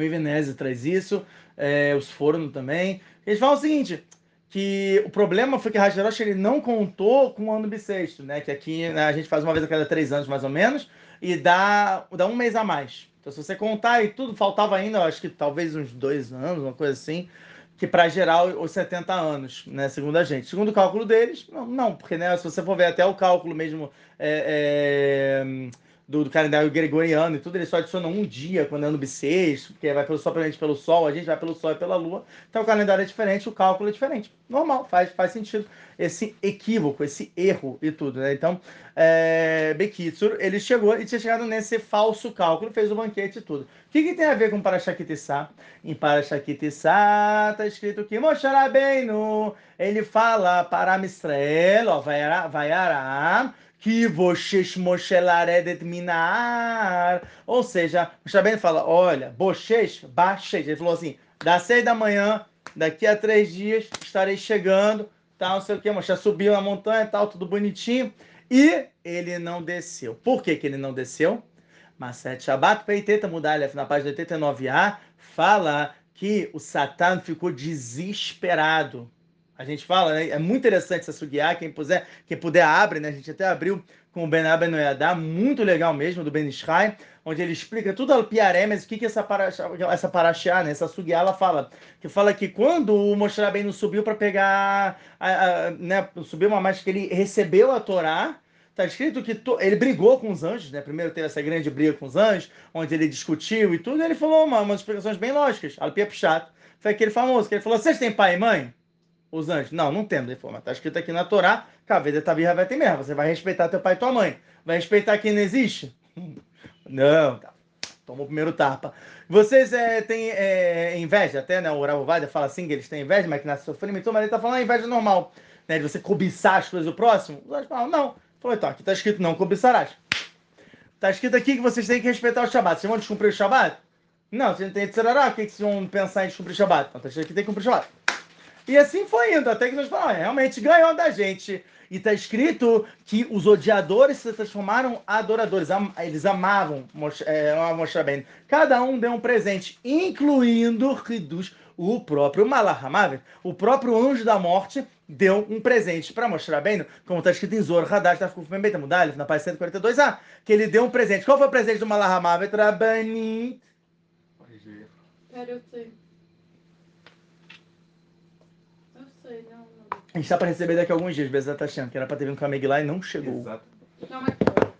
o Ivenese traz isso, é, os Forno também. Eles falam o seguinte, que o problema foi que Hashverosh ele não contou com o ano bissexto, né? Que aqui né, a gente faz uma vez a cada três anos, mais ou menos, e dá, dá um mês a mais. Então, se você contar e tudo, faltava ainda, acho que talvez uns dois anos, uma coisa assim, que para gerar os 70 anos, né? Segundo a gente. Segundo o cálculo deles, não, não porque né, se você for ver até o cálculo mesmo é, é, do, do, calendário gregoriano e tudo, ele só adiciona um dia quando é ano bissexto, porque vai pelo, só pelo Sol, a gente vai pelo Sol e pela Lua. Então o calendário é diferente, o cálculo é diferente. Normal, faz, faz sentido esse equívoco, esse erro e tudo, né? Então, é, Bekitsur, ele chegou e tinha chegado nesse falso cálculo, fez o banquete e tudo. O que, que tem a ver com Parashakitissá? Em Parashakitissá está escrito que Moshe ele fala para Mistrael, ó, vai arar que vocês mochelaredet minar. Ou seja, o Shabem fala, olha, vocês, baixeis. Ele falou assim, das seis da manhã, daqui a três dias, estarei chegando, tal, não sei o que, Moshe subiu a montanha, tal, tudo bonitinho. E ele não desceu. Por que, que ele não desceu? Maset Shabbat Peiteta Mudalef, na página 89a, fala que o Satan ficou desesperado a gente fala, né? É muito interessante essa sugiá, quem puder, quem puder abre, né? A gente até abriu com o Ben Abba no Yadá, muito legal mesmo, do Ben Ishai, onde ele explica tudo ao Piaré, mas o que que essa paraxá, essa paraxá, né? Essa sugiá, ela fala, que fala que quando o Moshe Rabbeinu subiu para pegar, a, a, né? Subiu uma que ele recebeu a Torá, Está escrito que to... ele brigou com os anjos, né? Primeiro teve essa grande briga com os anjos, onde ele discutiu e tudo, e ele falou uma, umas explicações bem lógicas. Alpia chato. Foi aquele famoso, que ele falou: vocês têm pai e mãe? Os anjos. Não, não temos. Mas está escrito aqui na Torá, Caveda Tavira vai ter mesmo. Você vai respeitar teu pai e tua mãe. Vai respeitar quem não existe? Não, tá. Tomou o primeiro tapa. Vocês é, têm é, inveja, até, né? O Ravovada fala assim que eles têm inveja, mas que nasce sofrimento, mas ele está falando inveja normal, né? De você cobiçar as coisas do próximo. Os anjos falam, não. Falou, então, aqui está escrito não cobiçarás. Está escrito aqui que vocês têm que respeitar o Shabat. Vocês vão descumprir o Shabat? Não, vocês não têm de ser o que, que vocês vão pensar em descumprir o Shabat? Então, está escrito que tem que cumprir o Shabat. E assim foi indo, até que nós falamos, ah, realmente ganhou da gente. E está escrito que os odiadores se transformaram adoradores. Eles amavam é, Moshe bem. Cada um deu um presente, incluindo o próprio Malahamavet, o próprio anjo da morte, deu um presente para mostrar bem, como está escrito em Zor Hadash, tá ficando bem Mudalif, na página 142a, que ele deu um presente. Qual foi o presente do Malahamavet? Rabanit. Pera, eu sei. A gente tá pra receber daqui a alguns dias, Bezat Hashem, que era pra ter vindo com a Meg lá e não chegou. Exato.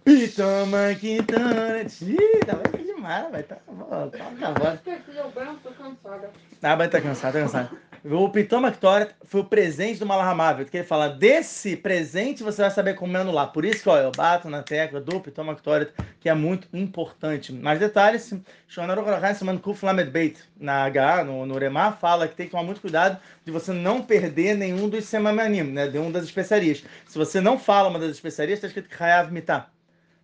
E toma que tana. Ih, tá bem demais, vai. Tá, tá, tá, tá, Ah, vai tá cansado, tá cansado. O Pitom Actoret foi o presente do Malahamável, que ele fala, desse presente você vai saber como anular. Por isso que ó, eu bato na tecla do Pitom Actoret, que é muito importante. Mais detalhes, na H, no, no Remar, fala que tem que tomar muito cuidado de você não perder nenhum dos semamanim, né, de uma das especiarias. Se você não fala uma das especiarias, está escrito que Hayav Mitah.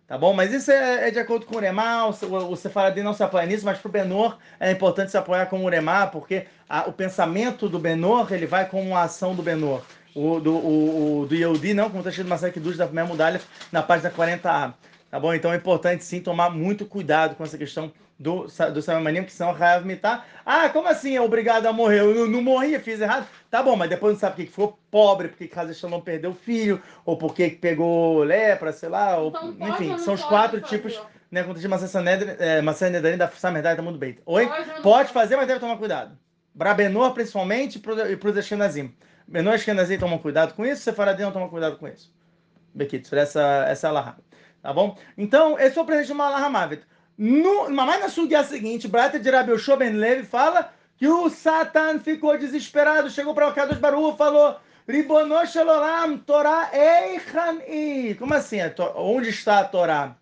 Tá bom? Mas isso é, é de acordo com o Uremá, o, o Sefaradim não se apoia nisso, mas para o Benor é importante se apoiar com o Uremá, porque a, o pensamento do Benor ele vai com a ação do Benor. O do, o, o do Yehudi não, como está escrito no Massacre dos da primeira mudalha, na página 40a. Tá bom? Então é importante sim tomar muito cuidado com essa questão do, do Samamanim, que são Rav Mitá. Ah, como assim é obrigado a morrer? Eu não morri, fiz errado. Tá bom, mas depois não sabe porque ficou pobre, porque Hazeshan não perdeu o filho, ou porque pegou lepra, sei lá. Ou, então, enfim, são os quatro fazer. tipos, né? Quando gente Maçã Nedarim da Samerdade tá muito bem. Oi? Pode, pode fazer, mas deve tomar cuidado. Para Benor, principalmente, e para os Ashkenazim. Benor e Ashkenazim tomam cuidado com isso, Sefaradim não toma cuidado com isso. Bekitz, essa, essa é a. Tá bom? Então, esse foi o presente de Malah Mavet. No, mas na sugia seguinte, Brata de Rabi Ben Levi fala que o Satan ficou desesperado, chegou para o Kadosh Baruch falou Ribono Shalolam, Torá Eichan. Como assim? Onde está a Torá?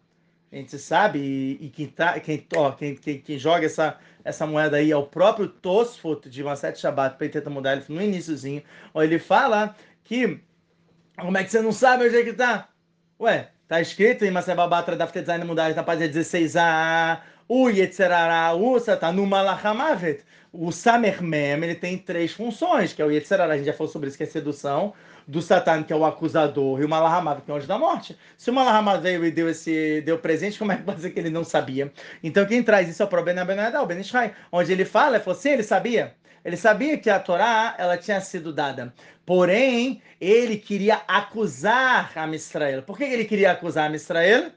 A gente sabe, e, e quem, tá, quem, ó, quem, quem, quem, joga essa, essa moeda aí é o próprio Tosfot de Maset Shabbat, para tentar mudar ele no iníciozinho, ele fala que como é que você não sabe onde é que está? Ué, Está escrito em Masebabatra da Design Mudar na página 16a, o Yetzerara está no Malachamavet. O Samermem, ele tem três funções, que é o Yetzerara, a gente já falou sobre isso, que é sedução, do Satan, que é o acusador, e o Malahamav, que é o anjo da morte. Se o Malahamav veio e deu esse deu presente, como é que pode dizer que ele não sabia? Então quem traz isso é o problema Ben o Ben onde ele fala, ele falou, ele sabia. Ele sabia que a Torá ela tinha sido dada. Porém, ele queria acusar a Mistrael. Por que ele queria acusar a Mistrael?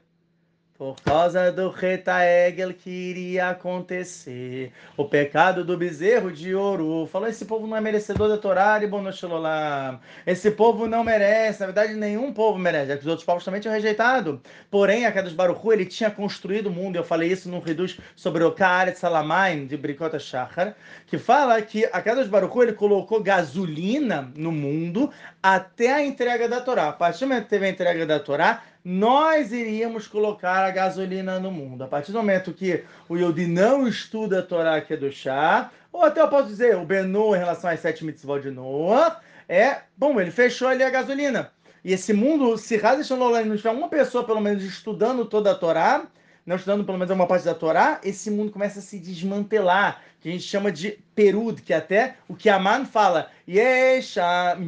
Por causa do Reta Egel que iria acontecer. O pecado do bezerro de ouro. Falou: esse povo não é merecedor da Torá e Bonoshilolam. Esse povo não merece. Na verdade, nenhum povo merece, já que os outros povos também tinham rejeitado. Porém, a Kadosh Baruchu, ele tinha construído o mundo. Eu falei isso no Reduz sobre o Kaaret Salamain, de Bricota Shachar, que fala que a Kadosh Baruchu, ele colocou gasolina no mundo até a entrega da Torá. A partir do momento que teve a entrega da Torá, nós iríamos colocar a gasolina no mundo. A partir do momento que o Yodi não estuda a Torá que é do chá, ou até eu posso dizer, o Benu em relação às sete mitzvot de Noah, é, bom, ele fechou ali a gasolina. E esse mundo, se Hazeshan não tiver uma pessoa, pelo menos, estudando toda a Torá, não estudando pelo menos uma parte da Torá, esse mundo começa a se desmantelar, que a gente chama de perud, que até o que Aman fala, Yeshnoam,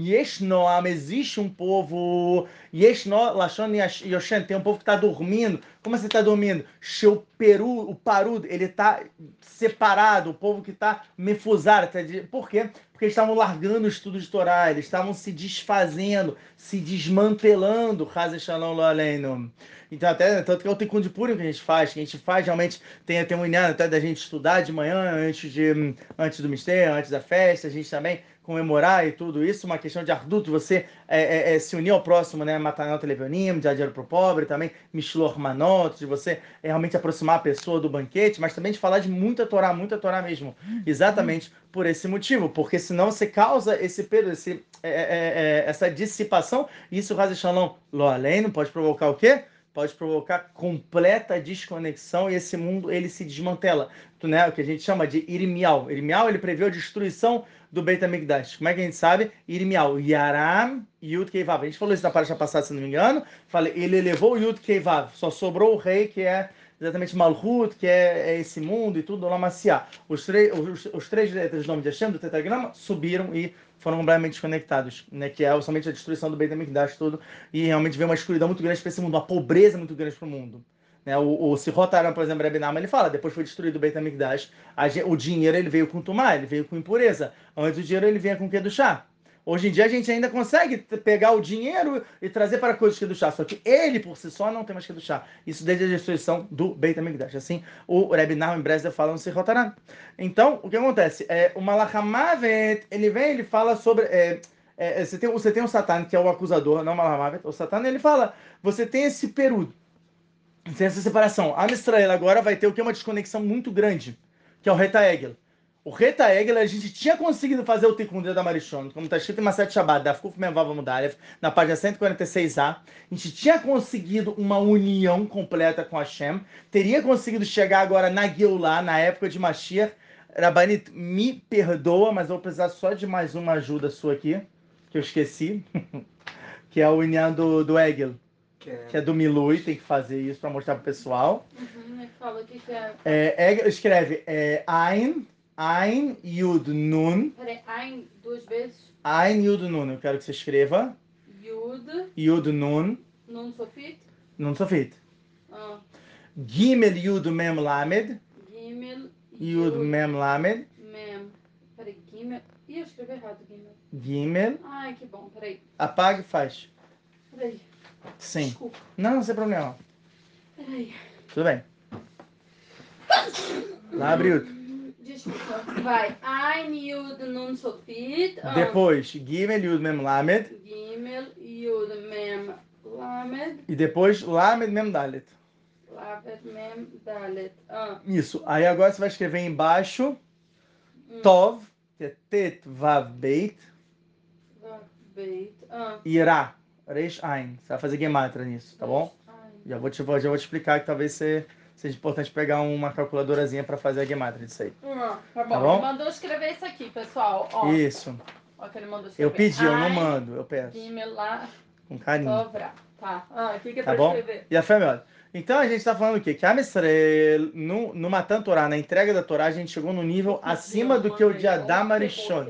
existe um povo, Yeshno, Lashon Yoshen, tem um povo que está dormindo. Como você está dormindo? Seu peru, o parud, ele está separado, o povo que está mefusado. Tá Por quê? Porque eles estavam largando o estudo de Torá, eles estavam se desfazendo, se desmantelando, Haze Shalom Aleinu. Então, até tanto que é o Tikkun de Purim que a gente faz, que a gente faz realmente, tem, tem um inhano até da gente estudar de manhã, antes, de, antes do mistério, antes da festa, a gente também comemorar e tudo isso, uma questão de arduto, você é, é, é, se unir ao próximo, né, Matanot Levionim, de dinheiro para o pobre, também Mishlor Manot, de você realmente aproximar a pessoa do banquete, mas também de falar de muita Torá, muita Torá mesmo, exatamente por esse motivo, porque senão você causa esse peso, esse, é, é, é, essa dissipação, e isso, Razi Shalom, lo além, não pode provocar o quê? Pode provocar completa desconexão e esse mundo ele se desmantela. Né? O que a gente chama de Irimial. Irimial ele prevê a destruição do Beit HaMikdash. Como é que a gente sabe? Irimial. Yaram Yud Keivav. A gente falou isso na paraxa passada, se não me engano. Falei, ele o Yud Keivav. Só sobrou o rei que é exatamente Malhut, que é, é, esse mundo e tudo, Lamaciá. Os, os, os três letras do nome de Hashem, do tetragrama, subiram e foram completamente desconectados, né? Que é somente a destruição do Beit HaMikdash todo e realmente veio uma escuridão muito grande para esse mundo, uma pobreza muito grande para o mundo. Né? O, o Sihot Aram, por exemplo, Rebinama, ele fala, depois foi destruído o Beit HaMikdash, o dinheiro ele veio com tumá, ele veio com impureza. Antes o dinheiro ele vinha com o chá. Hoje em dia a gente ainda consegue pegar o dinheiro e trazer para coisas que do chá, só que ele por si só não tem mais que do chá. Isso desde a destruição do Beit HaMikdash. Assim, o Rebbe Nahum Bresler fala no Sihot Aram. Então, o que acontece? É, o Malachamavet, ele vem, ele fala sobre... É, é, você, tem, você tem o Satan, que é o acusador, não o Malachamavet. O Satan, ele fala, você tem esse período tem essa separação. A Israel agora vai ter o que? Uma desconexão muito grande, que é o Reta Egel. O Reta Egel, a gente tinha conseguido fazer o Tikkun da Marichon, como está escrito em Maset Shabbat, da Fkuf Memvav Mudalev, na página 146a. A gente tinha conseguido uma união completa com Hashem, teria conseguido chegar agora na Geulah, na época de Mashiach. Rabanit, me perdoa, mas eu vou precisar só de mais uma ajuda sua aqui, que eu esqueci, que é o Inyan do, do Egel que é, que é do Milui, tem que fazer isso para mostrar pro pessoal. Uhum, fala o que, que é. é, é escreve é, Ein, Ein, Yud, Nun. Peraí, Ein duas vezes? Ein, Yud, Nun. Eu quero que você escreva. Yud. Yud, Nun. Nun Sofit. Nun Sofit. Ah. Gimel, Yud, Mem, Lamed. Gimel, Yud, Mem, Lamed. Mem. Peraí, Gimel. Ih, eu escrevi errado, Gimel. Gimel. Ai, que bom, peraí. Apague e faz. Peraí. Sim. Desculpa. Não, sem problema. Peraí. Tudo bem. Lá, abriu. Desculpa. Vai. Yud Nun Sofit. Ah. Depois, Gimel Yud Mem Lamed. Gimel Yud Mem Lamed. E depois, Lamed Mem Dalet. Lamed Mem Dalet. Ah. Isso. Aí agora você vai escrever embaixo hum. Tov, que é Vav Beit. Vav Beit. Ah. Irá. Reish Ein. Você vai fazer gematra nisso, tá bom? Já vou, te, já vou te explicar que talvez seja importante pegar uma calculadorazinha para fazer a gematra disso aí. Hum, tá, bom. tá bom. Ele mandou escrever isso aqui, pessoal. Ó. Isso. Ó, que ele mandou escrever. Eu pedi, eu não mando, eu peço. lá. Com carinho. Sobra. Tá. Ah, o que, que é tá pra bom? escrever? E a fé melhor. Então a gente está falando o quê? Que a Mistrel, no, no Matan Torá, na entrega da Torá, a gente chegou no nível acima do que o de Adam Arishon.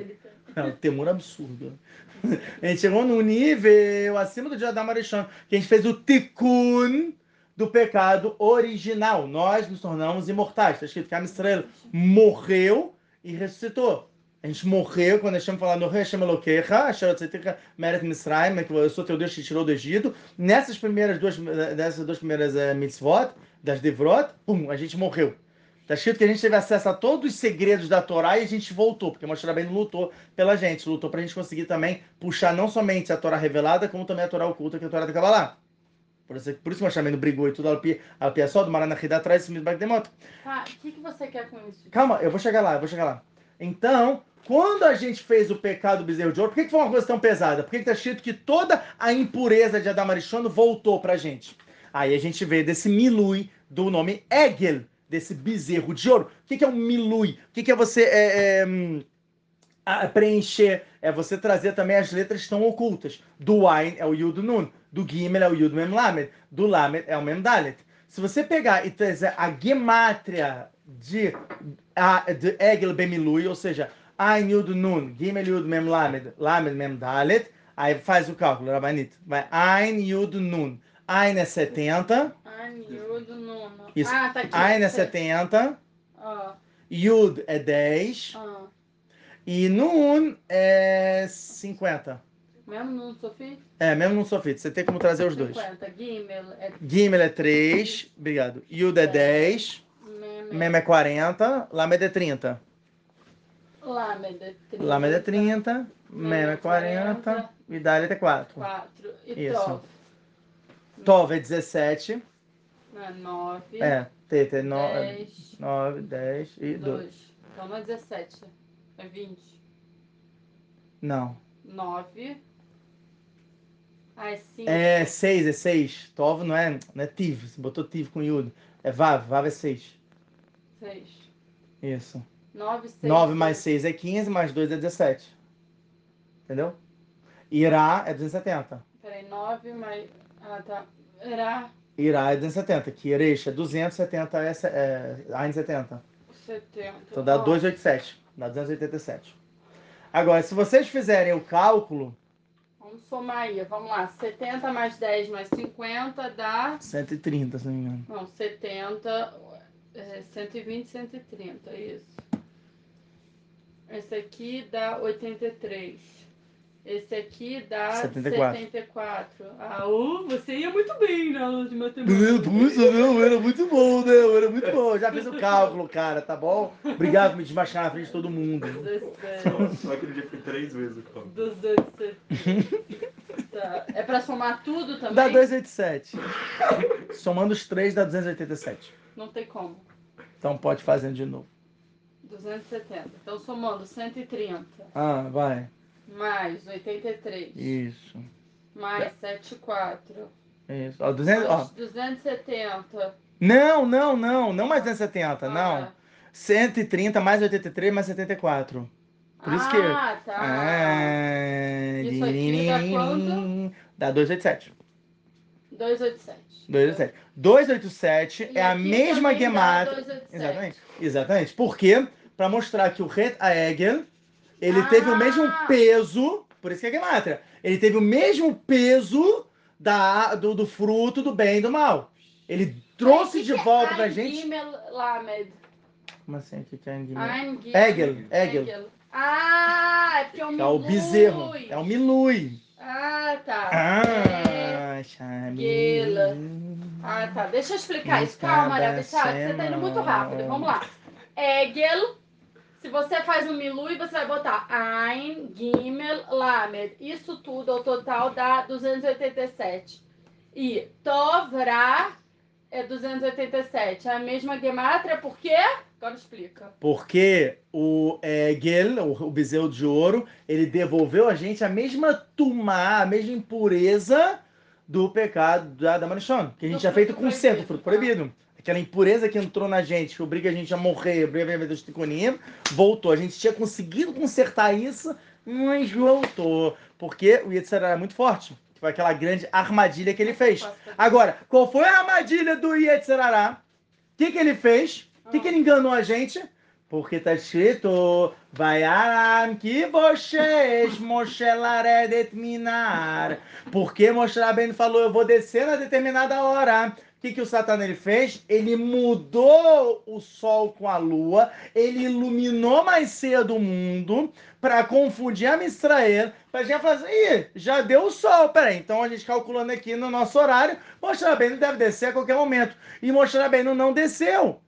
Não, temor absurdo. A gente chegou num nível acima do dia da Marechão, que a gente fez o tikkun do pecado original. Nós nos tornamos imortais. Está escrito que a Israel morreu e ressuscitou. A gente morreu quando Hashem falou no Hashem Elokecha, Asher Tzeticha Meret Misraim, que eu sou teu Deus que te tirou do Egito. Nessas primeiras duas, nessas duas primeiras eh, mitzvot, das Devrot, pum, a gente morreu. Está escrito que a gente teve acesso a todos os segredos da Torá e a gente voltou, porque Moshe Rabbeinu lutou pela gente, lutou para a gente conseguir também puxar não somente a Torá revelada, como também a Torá oculta, que é a Torá da Kabbalah. Por isso, por isso Moshe Rabbeinu brigou e tudo, a pia só do Maranahida atrás desse Mizbach de moto. Tá, o que, que você quer com isso? Calma, eu vou chegar lá, eu vou chegar lá. Então, quando a gente fez o pecado do bezerro de ouro, por que, que foi uma coisa tão pesada? Por que está escrito que toda a impureza de Adam Arishon voltou para a gente? Aí a gente vê desse milui do nome Egel, desse bezerro de ouro. O que, que é um milui? O que, que é você é, é, hum, preencher? É você trazer também as letras que estão ocultas. Do Ain é o Yud Nun, do Gimel é o Yud Mem Lamed, do Lamed é o Mem Dalet. Se você pegar e trazer a gemátria de, a, de Egel Bemilui, ou seja, Ain Yud Nun, Gimel Yud Mem Lamed, Lamed Mem Dalet, aí faz o cálculo, Rabanito. Vai Ain Yud Nun. Ain é 70. Ain Yud Nun. Isso. Ah, tá aqui. Ain é 70. Ó, Yud é 10. ó. E Nun é 50. Mesmo no Sofi? É, mesmo no sofito. Você tem como trazer os dois. 50. Gimel é Gimel é 3. Obrigado. Yud é 10. Mem. Mem é 40. Lamed é 30. Lamed é 30. Lamed é 30. Mem é 40. E Dalet é 4. 4. E Isso. Tov? Tov é 17. É 9. É. Teta é 10. 9, 10 e 2. 2. Então não é 17. É 20. Não. 9. Ah, é 5. É 6, é 6. Tov não é, não é Tiv. Você botou Tiv com Yud. É Vav. Vav é 6. 6. Isso. 9, 6. 9 mais 6 é 15, mais 2 é 17. Entendeu? Irá é 270. Peraí, 9 mais. Ah, tá. Era Irá é 270. Que Iresh é 270, é, é Ain 70. 70. Então dá Ó, 287. Dá 287. Agora, se vocês fizerem o cálculo, Vamos somar aí. Vamos lá. 70 mais 10 mais 50 dá. 130, se não me engano. Não, 70. É, 120, 130. Isso. Esse aqui dá 83. Esse aqui dá 74. 74. Ah, você ia muito bem na aula de Meu matemática. Deus, não, era muito bom, né? Era muito bom. Eu Já fiz o cálculo, cara, tá bom? Obrigado por me desmachar na frente de todo mundo. 17. Só aquele dia foi três vezes o cálculo. 270. Tá. É pra somar tudo também? Dá 287. Somando os três dá 287. Não tem como. Então pode fazer de novo. 270. Então somando 130 Ah, vai. Mais 83 Isso. mais 74 Isso. Ó, 200, ó. mais 270. Não, não, não. Não mais 270, não. Ah, 130 mais 83 mais 74. Por isso que. Ah, tá. Ah, Isso aqui dá quanto? Dá 287. 287. 287. 287 E é a mesma. 287. Exatamente. Exatamente. Por quê? Para mostrar que o Het Aegel, ele Ah! teve o mesmo peso, por isso que é gemátria. Ele teve o mesmo peso da, do, do fruto do bem e do mal. Ele trouxe de que volta é pra gente. Lamed. Como assim? O que que é Gimel? Ein Gimel. Egel, Egel. Ah, é porque é um É o milui. bezerro. É o milui. Ah, tá. É. Ah, chame. Gela. Ah, tá. Deixa eu explicar isso. Calma, Maria Bichara, você tá indo muito rápido. Vamos lá. Egel. Se você faz um milui, você vai botar Ein, Gimel, Lamed. Isso tudo, ao total, dá 287. E Tovra é 287. A mesma gemátria, por quê? Agora explica. Porque o Egel, o, o bezerro de ouro, ele devolveu a gente a mesma tumá, a mesma impureza do pecado da, da que a gente Do tinha feito com proibido. fruto proibido. Aquela impureza que entrou na gente, que obriga a gente a morrer, obriga a gente a voltou. A gente tinha conseguido consertar isso, mas voltou. Porque o Yetzer era muito forte. Foi aquela grande armadilha que ele fez. Agora, qual foi a armadilha do Yetzirará? O que, que ele fez? O que, que ele enganou a gente? Porque tá escrito, vai aram que vocês, Moshe Laredet minar. Porque Moshe Rabbeinu falou, eu vou descer na determinada hora. O que, que o Satã ele fez? Ele mudou o sol com a lua, ele iluminou mais cedo o mundo para confundir a Mistrael, para a gente falar assim, Ih, já deu o sol, peraí, então a gente calculando aqui no nosso horário, mostrar bem, não deve descer a qualquer momento. E mostrar bem, não desceu.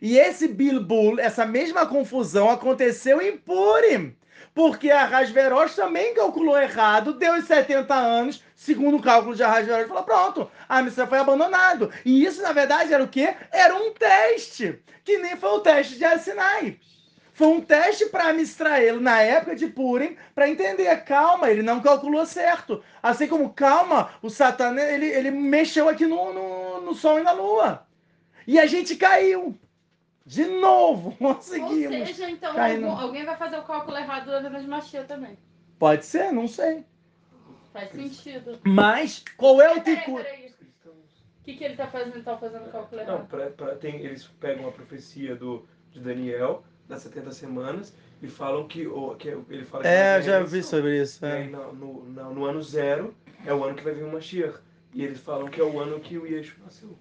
E esse Bilbul, essa mesma confusão aconteceu em Purim. Porque a Rasverosh também calculou errado, deu os 70 anos, segundo o cálculo de Rasverosh, falou: pronto, a missão foi abandonada. E isso, na verdade, era o quê? Era um teste, que nem foi o teste de Arsinai. Foi um teste para Mistrael na época de Purim para entender. Calma, ele não calculou certo. Assim como, calma, o Satã ele, ele mexeu aqui no, no, no Sol e na Lua. E a gente caiu. De novo, conseguimos. Ou seja, então Caindo. alguém vai fazer o cálculo errado da Vênus Machia também. Pode ser, não sei. Faz sentido. Mas qual é o peraí. O que, que ele tá fazendo? Ele tá fazendo o cálculo Não, errado. pra, pra- tem, eles pegam a profecia do, de Daniel, das 70 semanas, e falam que, o, que ele fala que É, eu já vi sobre isso. E aí, É. no, no, no- no ano zero, é o ano que vai vir o Mashiach. E eles falam que é o ano que o Yeshua nasceu.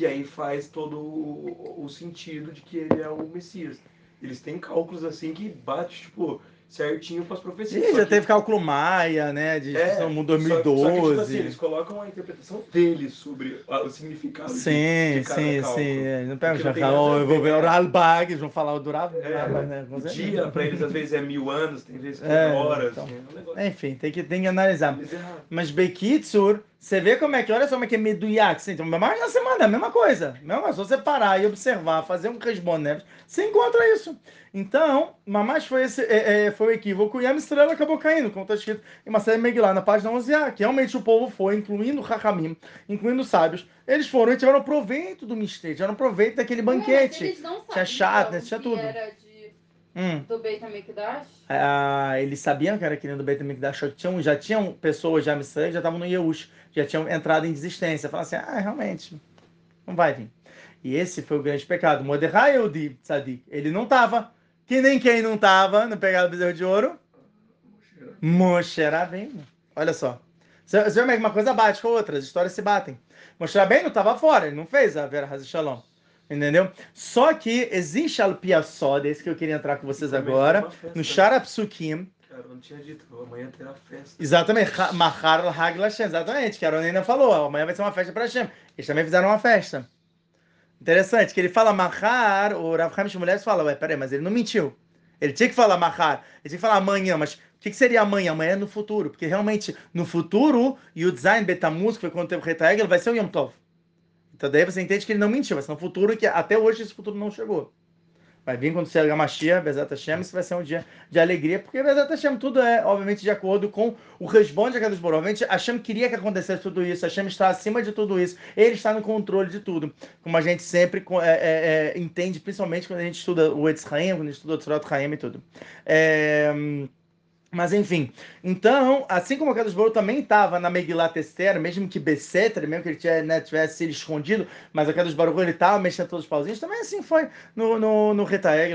Que aí faz todo o, o sentido de que ele é o Messias. Eles têm cálculos assim que bate, tipo, certinho com as profecias. Só já que- teve cálculo Maia, né? De É, é, mundo Só, só que, tipo 2012. assim, eles colocam a interpretação deles sobre o significado de- Sim, de cada sim, cálculo. sim. é, Não pega já, a oh, eu vou ver. o Ralbag, eles vão falar o Durava, É, né? o dia pra eles às vezes é mil anos, tem vezes que É, é horas. então. assim, é um. Enfim, tem que, tem que analisar. Mas Bekitsur, você vê como é que, olha só como é que é assim, então, mais na semana, é a mesma coisa. Mesma coisa, se você parar e observar, fazer um resbonete, você encontra isso. Então, Mamás foi, esse, é, é, foi o equívoco e a estrela acabou caindo, como está escrito em Marcelo Megillah, na página 11a, que realmente o povo foi, incluindo Rahamim, incluindo os sábios, eles foram e tiveram proveito do mistério, tiveram proveito daquele mas banquete. eles não Tinha chato, né? Tinha tudo. Era de, Hum. do Beit HaMikdash? Ah, eles sabiam que era aquele do Beit HaMikdash, tinham, já tinham pessoas já Israel, já estavam no Yehush, já tinham entrado em desistência. Falaram assim, ah, realmente, não vai vir. E esse foi o grande pecado. Mordecai Eudi Tzadik, ele não estava. Que nem quem não estava no pegado do bezerro de ouro. Moshe Rabbeinu. Olha só. Você vê como é que uma coisa bate com a outra, as histórias se batem. Moshe Rabbeinu estava fora, ele não fez a Vera Haz Shalom. Entendeu? Só que existe a Piaçoda, esse que eu queria entrar com vocês agora, no? Sharapsukim, Cara, não tinha dito, amanhã terá festa. Exatamente, Ha- Mahar Hag Lashem, exatamente, que a Aronina falou, amanhã vai ser uma festa para Hashem. Eles também fizeram uma festa. Interessante, que ele fala Mahar, o Rav Haim Mulheres fala, ué, peraí, mas ele não mentiu. Ele tinha que falar Mahar, ele tinha que falar amanhã, mas o que, que seria amanhã? Amanhã é no futuro, porque realmente, no futuro, Yudzain Betamuz, que foi quando teve o Retaeg, ele vai ser o Yom Tov. Então daí você entende que ele não mentiu, vai ser no futuro, que até hoje esse futuro não chegou. Vai vir quando chegar Mashiach, Bezat Hashem, isso vai ser um dia de alegria, porque Bezat Hashem tudo é, obviamente, de acordo com o responde a Kadosh Baruch Hu. Obviamente, Hashem queria que acontecesse tudo isso, Hashem está acima de tudo isso, ele está no controle de tudo, como a gente sempre é, é, é, entende, principalmente quando a gente estuda o Etz Chaim, quando a gente estuda o Tzorot e tudo. É, mas enfim, então, assim como o Kadosh Baruch também estava na Megillat Esther, mesmo que Besseter, mesmo que ele tivesse, né, tivesse sido escondido, mas o Kadosh Baruch ele estava mexendo todos os pauzinhos, também assim foi no, no, no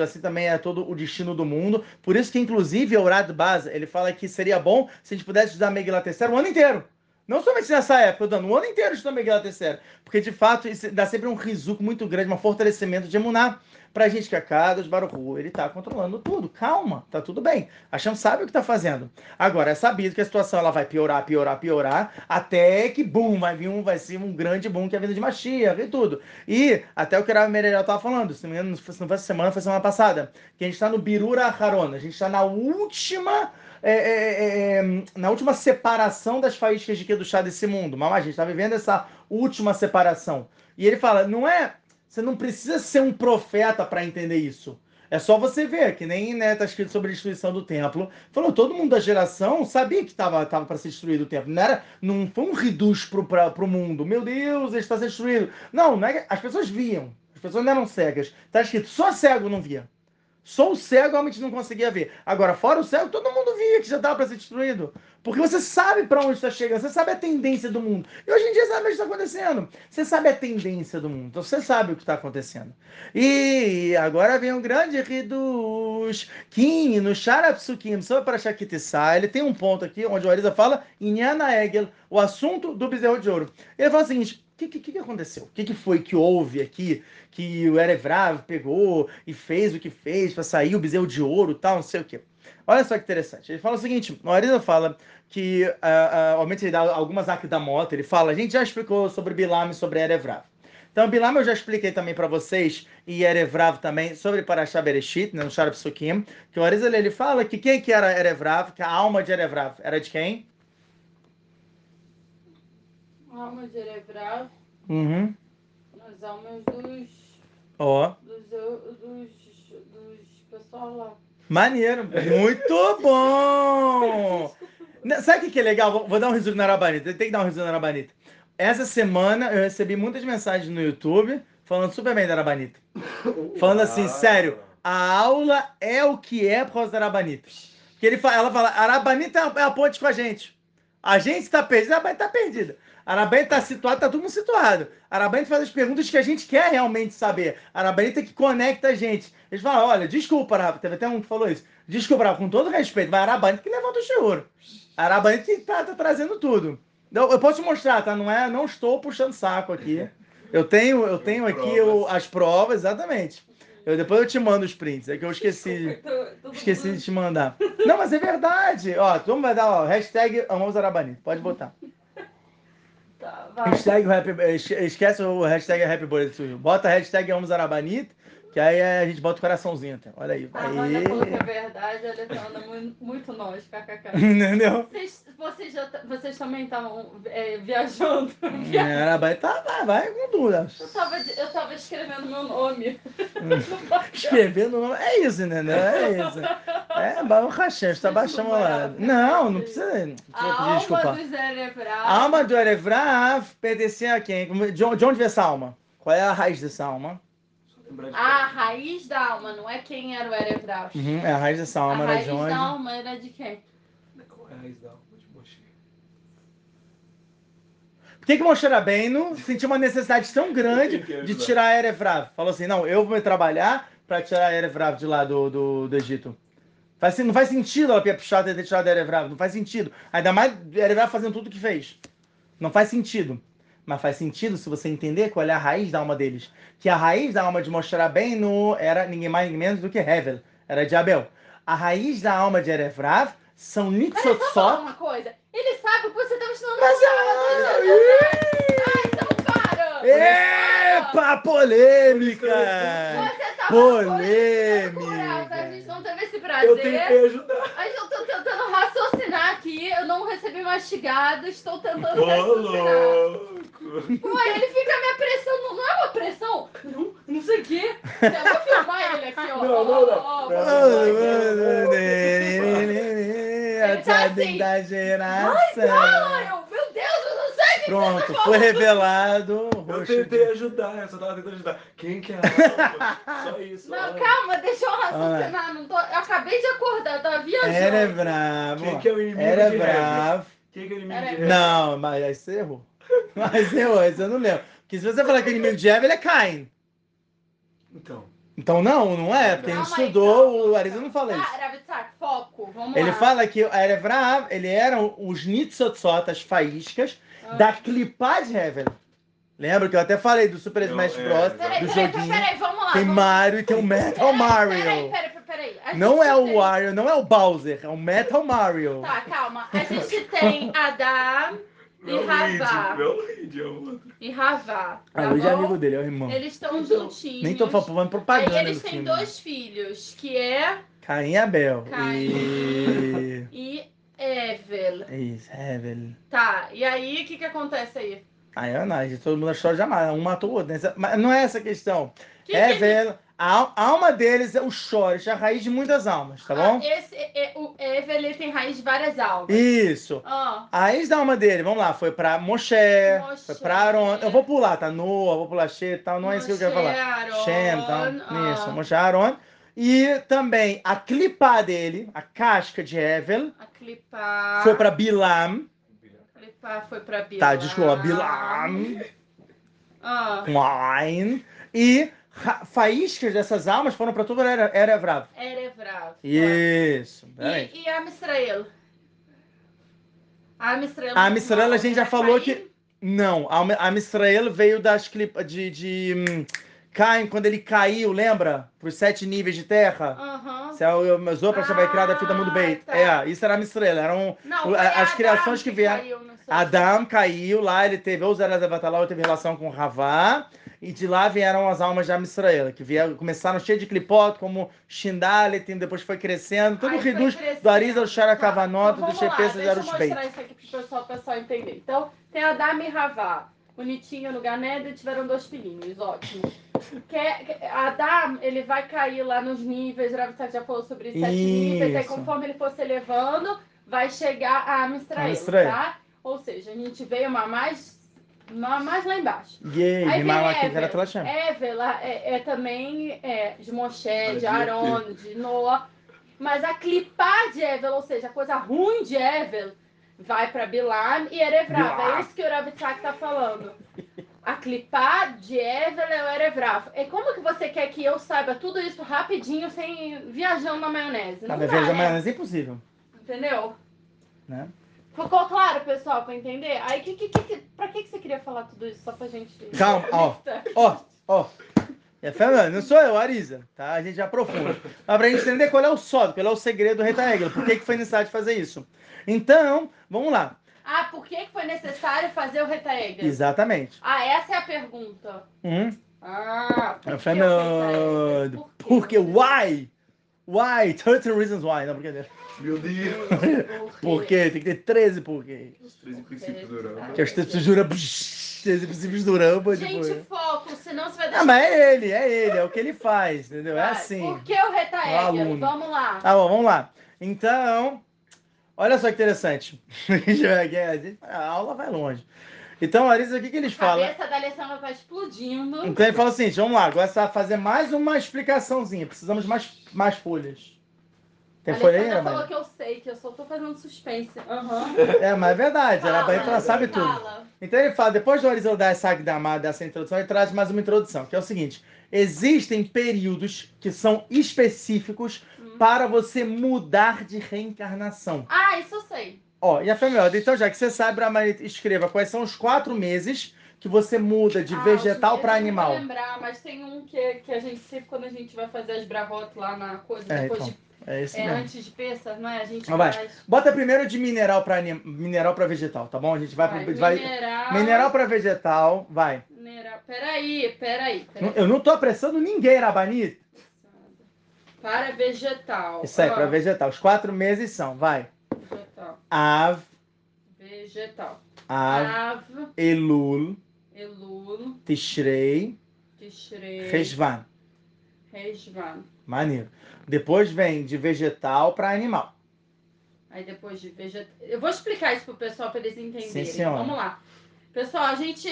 assim também é todo o destino do mundo. Por isso que, inclusive, o Orad Baz, ele fala que seria bom se a gente pudesse estudar Megillat Esther o ano inteiro. Não somente nessa época, dando o ano inteiro estudando Megillat Esther, porque de fato isso dá sempre um risuco muito grande, um fortalecimento de emunar pra gente que a Kadosh Baruch Hu, ele tá controlando tudo. Calma, tá tudo bem. A Hashem sabe o que tá fazendo. Agora, é sabido que a situação ela vai piorar, piorar, piorar, até que, bum, vai vir um, vai ser um grande boom que é a vida de Mashiach e tudo. E até o que Rav Merelel tava falando, se não me engano, não foi semana, foi semana passada, que a gente tá no Birura Haron, a gente tá na última é, é, é, é, na última separação das faíscas de Kedushá desse mundo. Mamãe, a gente está vivendo essa última separação. E ele fala, não é, você não precisa ser um profeta para entender isso. É só você ver, que nem né, tá escrito sobre a destruição do templo. Falou, todo mundo da geração sabia que estava tava para ser destruído o templo. Não, era, não foi um reduz para o mundo. Meu Deus, ele está sendo destruído. Não, não é, as pessoas viam. As pessoas não eram cegas. Está escrito, só cego não via. Só o cego realmente não conseguia ver. Agora, fora o cego, todo mundo via que já estava para ser destruído. Porque você sabe para onde está chegando, você sabe a tendência do mundo. E hoje em dia sabe o que está acontecendo. Você sabe a tendência do mundo. Então você sabe o que está acontecendo. E agora vem um grande Ridus. Kim, no Sharapsukim, só para Shakitissá, ele tem um ponto aqui onde o Arisa fala Inyana Egel, o assunto do bezerro de ouro. Ele fala o seguinte: que, que, que aconteceu? O que, que foi que houve aqui que o Erevrav pegou e fez o que fez para sair o bezerro de ouro tal, não sei o quê. Olha só que interessante. Ele fala o seguinte: o Arisa fala que, uh, uh, obviamente, ele dá algumas aqui da moto. Ele fala: a gente já explicou sobre Bilam e sobre Erevrav. Então, Bilam eu já expliquei também para vocês, e Erevrav também, sobre Parashah Bereshit, né, no Sharab Sukim, que o Arisa ele fala que quem que era Erevrav, que a alma de Erevrav era de quem? Alma de Erevrav, Uhum. as almas dos. Ó, dos. dos. dos pessoal lá. maneiro. Muito bom! Sabe o que que é legal? Vou, vou dar um resumo na Arabanita. Tem que dar um resumo na Arabanita. Essa semana eu recebi muitas mensagens no YouTube falando super bem da Arabanita. Falando assim, Ah. sério, a aula é o que é por causa da Arabanita. Porque ele fala, ela fala, Arabanita é a- é a ponte com a gente. A gente está perdida, a Arabanita está perdida. A Arabanita está situada, está todo mundo situado. A Arabanita faz as perguntas que a gente quer realmente saber. A Arabanita que conecta a gente. Eles falam, olha, desculpa, Arabanita. Teve até um que falou isso. Desculpa, Arabanita, com todo respeito, mas a Arabanita que levanta o choro. A Arabanita que está trazendo tudo. Eu, eu posso te mostrar, tá? Não é, não estou puxando saco aqui. Eu tenho, eu tenho aqui o- as provas, exatamente. Eu, depois eu te mando os prints, é que eu esqueci, esqueci de te mandar. Não, mas é verdade. Ó, todo mundo vai dar, ó, hashtag Amamos Arabanita. Pode botar. Tá, vai. Hashtag esque- esquece o hashtag Birthday to you. Bota hashtag Amamos Arabanita, que aí a gente bota o coraçãozinho até. Olha aí. A Amanda falou que é verdade, ela tá andando muito, nós, kkk. Entendeu? Vocês, vocês, já, vocês também estavam é, viajando? É, Arabanita tá, vai, vai com tudo. Eu tava, eu tava escrevendo meu nome. Escrevendo o nome. É isso, entendeu? É isso. É, Baruch Hashem, está baixando lá. Não, não precisa, não precisa A alma do Zé Lebrado. A alma do Erevrav pertencia a quem? De onde de onde veio essa alma? Qual é a raiz dessa alma? A raiz da alma, não é quem era o Erevrau. Uhum, é a raiz dessa A alma, era raiz de onde? da alma era de quem? Qual é a raiz da alma de Moshe? Por que que Moshe Rabbeinu sentiu uma necessidade tão grande de ajudar? tirar a Erevrav? Falou assim, não, eu vou trabalhar para tirar a Erevrav de lá do, do, do Egito. Faz, não faz sentido ela ter puxado e ter tirado a Erevrav, não faz sentido. Ainda mais a Erevrav fazendo tudo o que fez. Não faz sentido. Mas faz sentido se você entender qual é a raiz da alma deles. Que a raiz da alma de Moshe Rabbeinu era ninguém mais ninguém menos do que Hevel, era de Abel. A raiz da alma de Erevrav são Fala Nitzotzot. uma coisa. Ele sabe o que você estava ensinando. Mas é... Ah, então para! Epa, polêmica! Você tava Polêmica. Não esse Eu prazer. tentei ajudar. Mas eu tô tentando raciocinar aqui. Eu não recebi mastigado. Estou tentando Ô, louco. Pô, ele fica me apressando. Não é uma pressão? Não, não sei o quê. Eu vou filmar ele aqui, ó. Não, Ó, não, ó, não. ó, Não, não, filmar. A tá assim. Ai, geração. eu, meu Deus, eu não sei o que Pronto, foi revelado. Eu rosto tentei de- ajudar, eu só tava tentando ajudar. Quem que é a? Só isso. Não, olha. calma, deixa eu raciocinar. Não tô... Eu acabei de acordar, tava viajando. Era bravo. Quem que é o inimigo Era de bravo. Quem que é o inimigo Era- de? Não, mas aí você errou. Mas errou, isso eu não lembro. Porque se você falar que o inimigo de Eva, ele é Caim. Então. Então não, não é, porque aí, estudou, o Arisa não fala isso. Ravitsak, foco, vamos Ele lá. fala que a Erevrav, ele eram os Nitzotzot, as faíscas, Ah. da de Heaven. Lembra que eu até falei do Super Eu- Smash é, Bros. Peraí, do peraí, joguinho. peraí, vamos lá. Tem vamos... Mario e tem o Metal Peraí, Mario. Peraí, peraí, peraí. A Não é o tem- Wario, não é o Bowser, é o Metal Mario. Tá, calma. A gente tem Adam e Meu Luigi, Ravá. é o. E Ravá. Ah, Tá o Luigi é amigo dele, é o irmão. Eles estão juntinhos. Nem tô falando Aí propaganda eles do têm filme. dois filhos, que é Caim e Abel. Caim. E... e Evel. Isso, Heaven. Tá, e aí o que que acontece aí? Aí é verdade, todo mundo achou jamais. Um matou o outro. né? Mas não é essa a questão. Que é, que- velho. A al- a alma deles é o Chorish, é a raiz de muitas almas, tá bom? Ah, esse, é- o Evel ele tem raiz de várias almas. Isso. Ah, A raiz da alma dele, vamos lá, foi pra Moshe, Moshe. foi pra Aaron. Eu vou pular, tá? Noah, vou pular She e tal, não é isso que eu quero Moshe, falar. Aaron, Shem, tal. ah. Isso, Moshe Aaron. E também a clipá dele, a casca de Hevel, A clipar. foi pra Bilam. Clipar foi pra Bilam. Tá, desculpa, Bilam. Ah, com Ain. E faíscas dessas almas foram pra todo Era- Erevrav. Erevrav. Isso. E, e a Mistrael? A Mistrael. A a gente já é falou que- Não, Am Am Israel veio das clipas de, de hum, Caim, quando ele caiu, lembra? Para os sete níveis de terra. Aham. Se o usou para chamar criada a fita bem. Ah, tá. É, isso era Am Israel. Eram Não, O- a- as Adão criações que vieram- caiu Adão caiu lá, ele teve, ou Zerazabatalá, ou teve relação com Ravá, e de lá vieram as almas de Am Israel, que vieram, começaram cheio de clipot, como Shindalet, depois foi crescendo, tudo reduz do Ariza, do Tá, Sharacavanota, então do Shepesa, de Deixa eu mostrar isso aqui pro pessoal, pro pessoal entender. Então, tem Adam e Ravá. Bonitinho no Ganeda e tiveram dois filhinhos, ótimo. Quer, Adam, ele vai cair lá nos níveis, Rav já falou sobre sete níveis, aí Isso. conforme ele for se elevando, vai chegar a Amistrael, Amistrael. tá? Ou seja, a gente veio uma mais, uma mais lá embaixo. Yay, Aí vem aqui, Evel. era Hashem. Evel é, é também é, de Moshe, de de Aaron, de Noah. Mas a clipar de Evel, ou seja, a coisa ruim de Evel, vai para Bilam e Erevrav. É isso que o Rav Tzak tá falando. A clipar de Evel é o Erevrav. E como que você quer que eu saiba tudo isso rapidinho, sem viajando na maionese? Tá, Não dá, veja, né? mas é impossível. Entendeu? Né? Ficou claro, pessoal, pra entender? Aí, que, que, que, pra que, que você queria falar tudo isso? Só pra gente... Calma, ó. Ó, ó. É Fernando, não sou eu, Arisa, tá? A gente aprofunda. Mas pra gente entender qual é o sódio, qual é o segredo do retângulo, por que, que foi necessário fazer isso. Então, vamos lá. Ah, por que, que foi necessário fazer o retaegel? Exatamente. Ah, essa é a pergunta. Hum? Ah, por É Fernando. Por Porque quê? why? Why? 13 reasons why. Não, brincadeira. Meu Deus. Por quê? Tem que ter 13 porquês. Os 13 princípios do. Que os textos juram. 13 princípios do Ramba. Tipo... Gente, foco, senão você vai deixar... Ah, mas é ele, é ele, é o que ele faz, entendeu? É Vai, assim. Por que o aluno. Vamos lá. Tá bom, vamos lá. Então, olha só que interessante. A aula vai longe. Então, Larissa, o que, que eles A falam? cabeça da Alessandra tá explodindo. Então ele fala assim, vamos lá, agora você vai fazer mais uma explicaçãozinha. Precisamos de mais, mais folhas. Tem a folha aí, Alessandra falou que eu sei, que eu só tô fazendo suspense. Aham. É, mas é verdade, ela, Fala, ela sabe tudo. fala. Então ele fala, depois do Arizal dar essa Agdamá, dessa introdução, ele traz mais uma introdução, que é o seguinte: existem períodos que são específicos Hum. para você mudar de reencarnação. Ah, isso eu sei. Ó, e a Femioda, então já que você sabe, Ramalho, escreva quais são os quatro meses que você muda de Ah, vegetal para não animal. vou lembrar, mas tem um que, que a gente sempre, quando a gente vai fazer as bravotas lá na coisa, É, depois então, de, é esse é, mesmo. antes de peça, não é? A gente vai. faz. Bota primeiro de mineral para anim... mineral para vegetal, tá bom? A gente vai, vai, pro- vai... mineral. mineral para vegetal, vai. Mineral. Peraí, peraí. peraí. Eu não tô apressando ninguém, Rabani. Para vegetal. Isso aí, Ó, para vegetal. Os quatro meses são, vai. Vegetal. Av, Vegetal. Av, Av, Elul, Elul, Tishrei, Tishrei, Reshvan. Rejvan. Maneiro. Depois vem de vegetal para animal. Aí depois de vegetal. Eu vou explicar isso pro pessoal para eles entenderem. Sim. Vamos lá. Pessoal, a gente.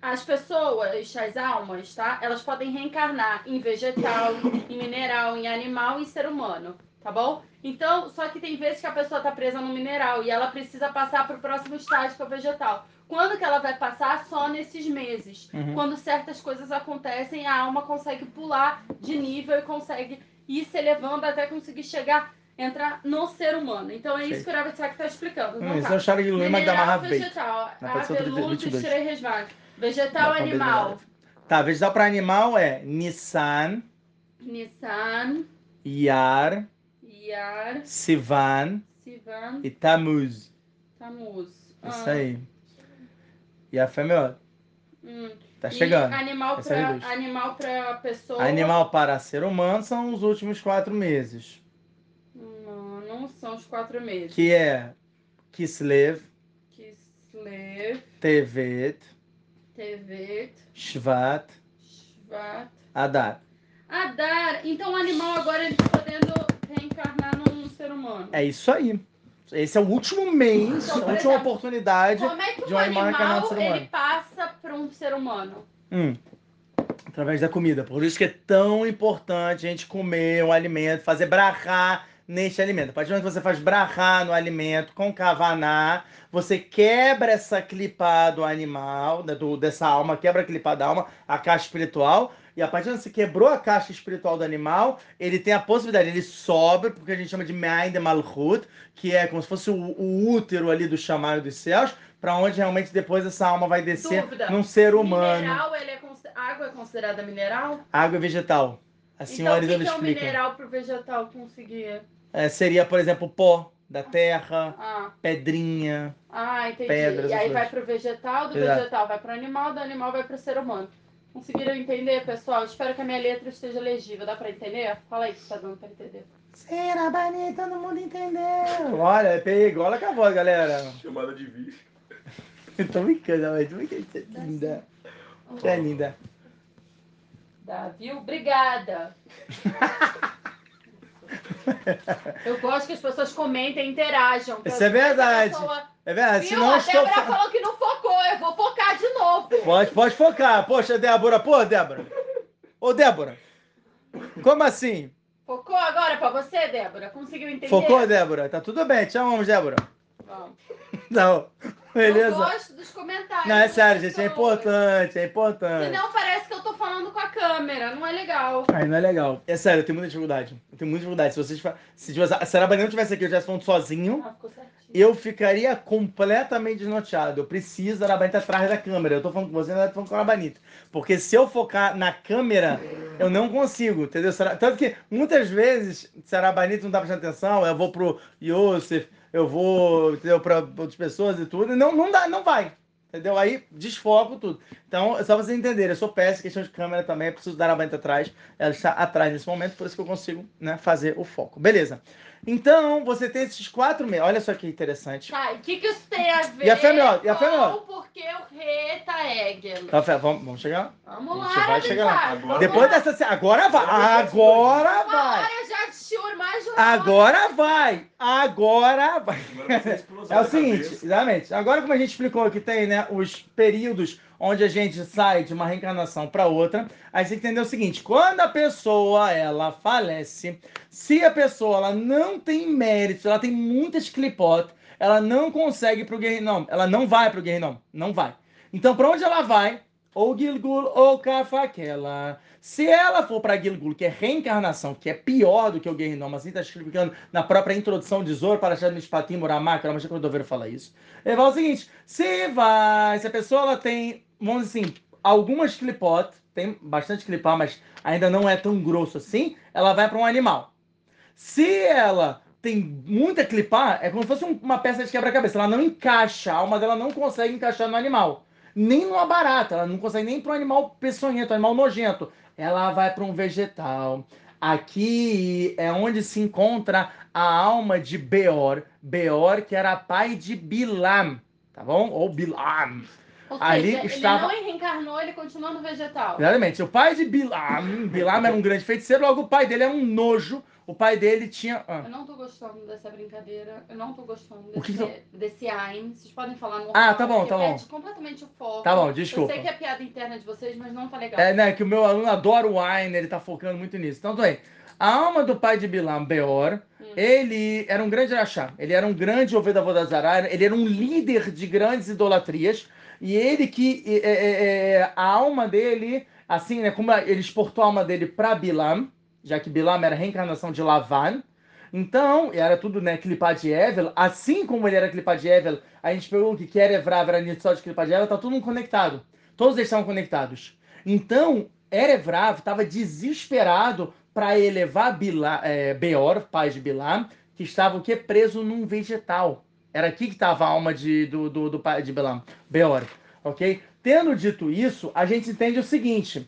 As pessoas, as almas, tá? Elas podem reencarnar em vegetal, em mineral, em animal e em ser humano. Tá bom? Então, só que tem vezes que a pessoa tá presa no mineral e ela precisa passar pro próximo estágio, que é o vegetal. Quando que ela vai passar? Só nesses meses. Uhum. Quando certas coisas acontecem, a alma consegue pular de nível e consegue ir se elevando até conseguir chegar, entrar no ser humano. Então é isso Sei. que o Rav está explicando. Hum, Isso é o Shari Lema da Marravei. vegetal, Na pessoa apelud, 22. tirei resvag. Vegetal, animal. Tá, vegetal para animal é Nissan, Nissan, Yar, Yar, Sivan Sivan, e Tamuz. Tamuz. Isso Ah, aí. E a fêmea, hum. tá E chegando. animal Essa é para animal pessoa. Animal para ser humano são os últimos quatro meses. Não, não são os quatro meses. Que é Kislev, Kislev, Tevet, Tevet, Shvat, Shvat. Adar. Adar. Então o animal agora ele tá podendo reencarnar num ser humano. É isso aí. Esse é o último mês, Então, a última exemplo, oportunidade. Como é que de um um animal ser humano. ele passa para um ser humano? Hum. Através da comida. Por isso que é tão importante a gente comer um alimento, fazer brahá neste alimento. A partir do momento que você faz brahá no alimento com kavaná, você quebra essa clipa do animal, da- do- dessa alma, quebra a clipa da alma, a caixa espiritual, E a partir que você quebrou a caixa espiritual do animal, ele tem a possibilidade, ele sobe, porque a gente chama de Me'ain de Malchut, que é como se fosse o, o útero ali do chamado dos céus, para onde realmente depois essa alma vai descer Dúvida. num ser humano. Mineral, é água é considerada mineral? Água e vegetal. A então, senhora o que, que é o explica. mineral pro vegetal conseguir? É, seria, por exemplo, pó da terra, Ah, pedrinha. ah entendi. Pedras, e aí vai coisas. pro vegetal, do Exato. vegetal vai pro animal, do animal vai pro ser humano. Conseguiram entender, pessoal? Espero que a minha letra esteja legível. Dá pra entender? Fala aí se tá dando pra entender. Será bonita, todo mundo entendeu. Olha, com a voz, galera. Chamada de bicho. Tô brincando, mas. Você é linda. Você é linda. Dá, viu? Obrigada. Eu gosto que as pessoas comentem e interajam. Isso é verdade. Pessoa- É verdade, Viu? não A. Débora falou que não focou. Eu vou focar de novo. Pode, pode focar. Poxa, Débora, pô, Débora. Ô, Débora. Como assim? Focou agora pra você, Débora? Conseguiu entender? Focou, Débora? Tá tudo bem, te amamos, Débora. Vamos. Não, Eu beleza. gosto dos comentários. Não, é sério, gente, é importante, é importante. Senão parece que eu tô falando com a câmera. Não é legal. Aí não é legal. É sério, eu tenho muita dificuldade. Eu tenho muita dificuldade. Se vocês se, se a não tivesse aqui, eu estivesse falando sozinho, Ah, ficou certinho. eu ficaria completamente desnorteado. Eu preciso da Arabanita atrás da câmera. Eu tô falando com você, não tô falando com a Arabanita. Porque se eu focar na câmera, eu não consigo, entendeu? Tanto que muitas vezes, se a Arabanita não tá prestando atenção, eu vou pro Yosef, eu vou, entendeu, pra outras pessoas e tudo, não, não dá, não vai. Entendeu? Aí desfoco tudo. Então, é só vocês entenderem, eu sou péssimo, questão de câmera também, preciso dar a Arabanita atrás. Ela está atrás nesse momento, por isso que eu consigo né, fazer o foco. Beleza. Então, você tem esses quatro meses. Olha só que interessante. Tá, e o que, que isso tem a ver E a Fernanda? E a Fernanda? o porquê o Reta Egel? Rafael, vamos, vamos chegar lá? Vamos lá, vai chegar lá. Agora Depois lá. dessa. Agora vai! Agora vai! hora já de shiur, mais. Agora vai! Agora vai! Agora vai É o seguinte, exatamente. Agora, como a gente explicou que tem né, os períodos onde a gente sai de uma reencarnação para outra, a gente entender o seguinte: quando a pessoa ela falece, se a pessoa ela não tem mérito, ela tem muitas clipotes, ela não consegue pro Guerrinom, ela não vai pro Guerrinom, não vai. Então, para onde ela vai? Ou Gilgul ou Kafaquela. Se ela for para Gilgul, que é reencarnação, que é pior do que o Guerrinom, assim está explicando na própria introdução de Zor para Shad Mishpatim Muramá, que era uma o fala isso. Ele fala o seguinte: se vai, se a pessoa ela tem, vamos dizer assim, algumas clipot, tem bastante clipar, mas ainda não é tão grosso assim, ela vai para um animal. Se ela tem muita clipar, é como se fosse um- uma peça de quebra-cabeça. Ela não encaixa, a alma dela não consegue encaixar no animal. Nem numa barata, ela não consegue nem para um animal peçonhento, animal nojento. Ela vai para um vegetal. Aqui é onde se encontra a alma de Beor. Beor, que era pai de Bilam, tá bom? Ou Bilam. Ou Ali seja, estava- ele não reencarnou, ele continua no vegetal. Exatamente. O pai de Bilam, Bilam era um grande feiticeiro, logo o pai dele era um nojo. O pai dele tinha. ah. Eu não tô gostando dessa brincadeira. Eu não tô gostando O que desse, que desse AIM. Vocês podem falar no Ah, tá bom, tá bom. Repete completamente o foco. Tá bom, Eu desculpa. sei que é piada interna de vocês, mas não tá legal. É, né, que o meu aluno adora o wine, ele tá focando muito nisso. Então, tô aí. A alma do pai de Bilam, Beor, Hum. ele era um grande rachá. Ele era um grande ouvido Vodazará, ele era um líder de grandes idolatrias. E ele que, é, é, é, a alma dele, assim, né, como ele exportou a alma dele para Bilam, já que Bilam era a reencarnação de Lavan. Então, era tudo, né, Clipá de Evel. Assim como ele era Clipá de Evel, a gente pegou que que era Evrav, era Nitzó de Clipá de Evel, tá tudo conectado. Todos eles estavam conectados. Então, Erevrav estava desesperado para elevar Bila, é, Beor, pai de Bilam, que estava o quê? Preso num vegetal. Era aqui que estava a alma de, do, do, do de Bilam, Beor. Ok? Tendo dito isso, a gente entende o seguinte: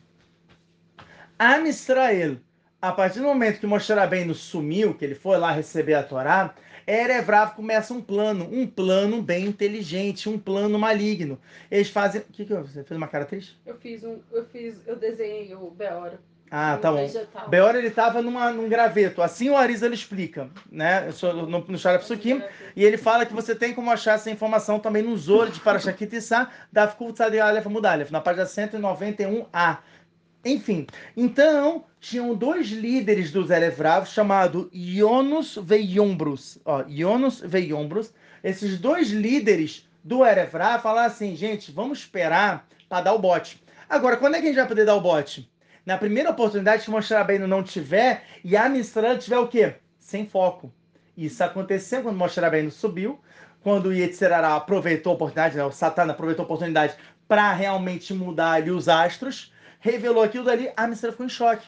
Am Israel, a partir do momento que Moshe Rabbeinu sumiu, que ele foi lá receber a Torá, Erevrav começa um plano, um plano bem inteligente, um plano maligno. Eles fazem. O que, que você fez uma cara triste? Eu fiz um. Eu fiz. Eu desenhei o Beor. Ah, tá bom. Vegetal. Beor ele estava num graveto. Assim o Arisa ele explica, né? No, no Sharap Sukim. E ele fala que você tem como achar essa informação também no Zor de Parashakit Issa, da Tzadi Aleph Mudalef, na página 191a. Enfim, então, tinham dois líderes dos Erevrav, chamado Ionus Veiombrus. Ó, Ionus Veiombrus. Esses dois líderes do Erevrav falaram assim, gente, vamos esperar para dar o bote. Agora, quando é que a gente vai poder dar o bote? Na primeira oportunidade que Moshe Rabbeinu não tiver, e a Israel tiver o quê? Sem foco. Isso aconteceu quando Moshe Rabbeinu subiu, quando o Yetzirará aproveitou a oportunidade, né, o Satã aproveitou a oportunidade para realmente mudar ali os astros, revelou aquilo dali, a Israel ficou em choque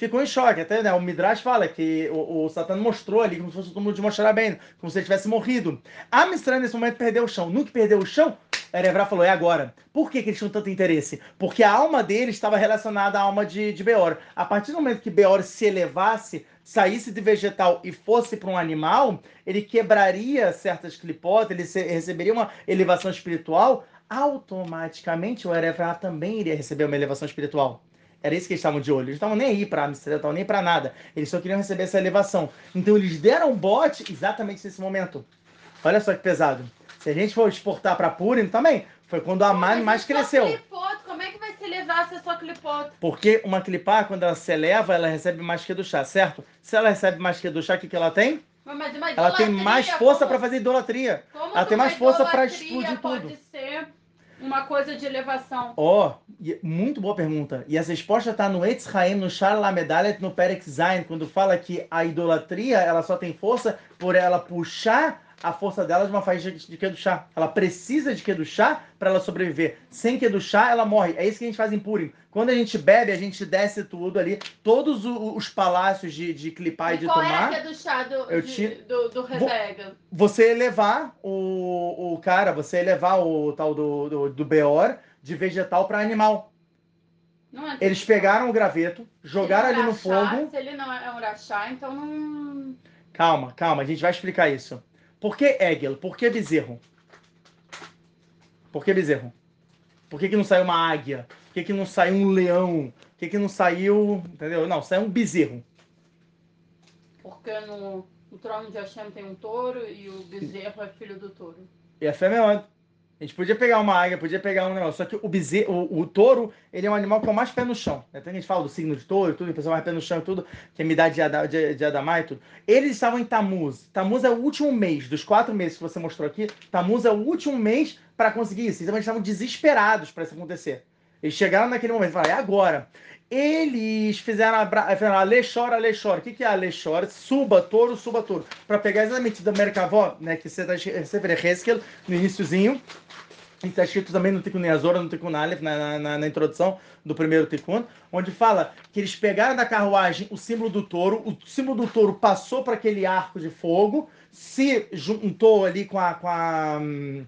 ficou em choque. Até né, o Midrash fala que o, o mostrou ali como se fosse o túmulo de Moshe Rabbeinu, como se ele tivesse morrido. A Mistra nesse momento perdeu o chão. No que perdeu o chão, Erevra falou, é agora. Por que, que eles tinham tanto interesse? Porque a alma dele estava relacionada à alma de, de Beor. A partir do momento que Beor se elevasse, saísse de vegetal e fosse para um animal, ele quebraria certas clipotas, ele se, receberia uma elevação espiritual, automaticamente o Erevra também iria receber uma elevação espiritual. Era isso que eles estavam de olho. Eles estavam nem aí para Amsterdã, nem para nada. Eles só queriam receber essa elevação. Então eles deram bote exatamente nesse momento. Olha só que pesado. Se a gente for exportar para Purim também, foi quando a Mani mais cresceu. Clipote, como é que vai se elevar se é só clipote? Porque uma clipá, quando ela se eleva, ela recebe mais que do chá, certo? Se ela recebe mais que do chá, o que, que ela tem? Mas, mas ela tem mais força para fazer idolatria. como ela tem mais força pra idolatria explodir tudo. Pode ser uma coisa de elevação. Ó, e- muito boa pergunta. E essa resposta está no Etz Haim, no Lamedalet, no Perek Zain, quando fala que a idolatria ela só tem força por ela puxar a força dela de uma faixa de Kedushá. Ela precisa de Kedushá para ela sobreviver. Sem Kedushá, ela morre. É isso que a gente faz em Purim. Quando a gente bebe, a gente desce tudo ali, todos os palácios de, de clipar e de qual tomar. é que é do chá do, Eu tinha- do, do você elevar o, o cara, você elevar o tal do, do, do Beor de vegetal para animal. Não é Eles pegaram o graveto, jogaram ali é no fogo. Se ele não é um rachá, então não. Calma, calma, a gente vai explicar isso. Por que Egel? Por que bezerro? Por que bezerro? Por que, que não saiu uma águia? Por que, que não saiu um leão? Por que, que não saiu. Entendeu? Não, saiu um bezerro. Porque no, no trono de Hashem tem um touro e o bezerro é filho do touro. E a fé é melhor. A gente podia pegar uma águia, podia pegar um negócio. Só que o bezerro, o, o touro, ele é um animal que é mais pé no chão. Até a gente fala do signo de touro tudo, o pessoal mais pé no chão tudo, que é me dá de, de, de Adamá e tudo. Eles estavam em Tamuz. Tamuz é o último mês, dos quatro meses que você mostrou aqui. Tamuz é o último mês para conseguir isso. Então eles estavam desesperados para isso acontecer. Eles chegaram naquele momento e falaram, é agora. Eles fizeram a, bra- fizeram a Lechora. O que, que é a Lechora? Suba touro, suba touro. Para pegar exatamente da Merkavó, né, que você está Heskel, no iníciozinho. E está escrito também no Tikkun Yazora, no Tikkun Aleph, na, na, na introdução do primeiro Tikkun, onde fala que eles pegaram da carruagem o símbolo do touro, o símbolo do touro passou para aquele arco de fogo, se juntou ali com a, com a hum,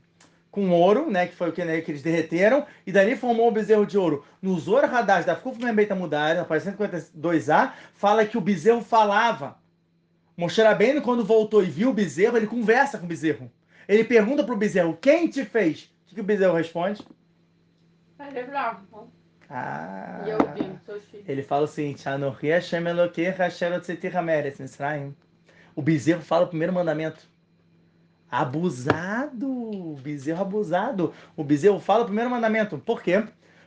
com ouro, né, que foi o que, né, que eles derreteram, e dali formou o bezerro de ouro. No Zor Hadash da Kuf Membeita Mudar, na página 152a, fala que o bezerro falava. Moshe Rabbeinu, quando voltou e viu o bezerro, ele conversa com o bezerro. Ele pergunta pro bezerro, quem te fez? O que, que o bezerro responde? Ele é. Ah, ele fala o seguinte, Anohi Hashem Elokecha asher hotzeti hameretz Mitzrayim. O bezerro fala o primeiro mandamento. Abusado! Bezerro abusado. O bezerro fala o primeiro mandamento. Por quê?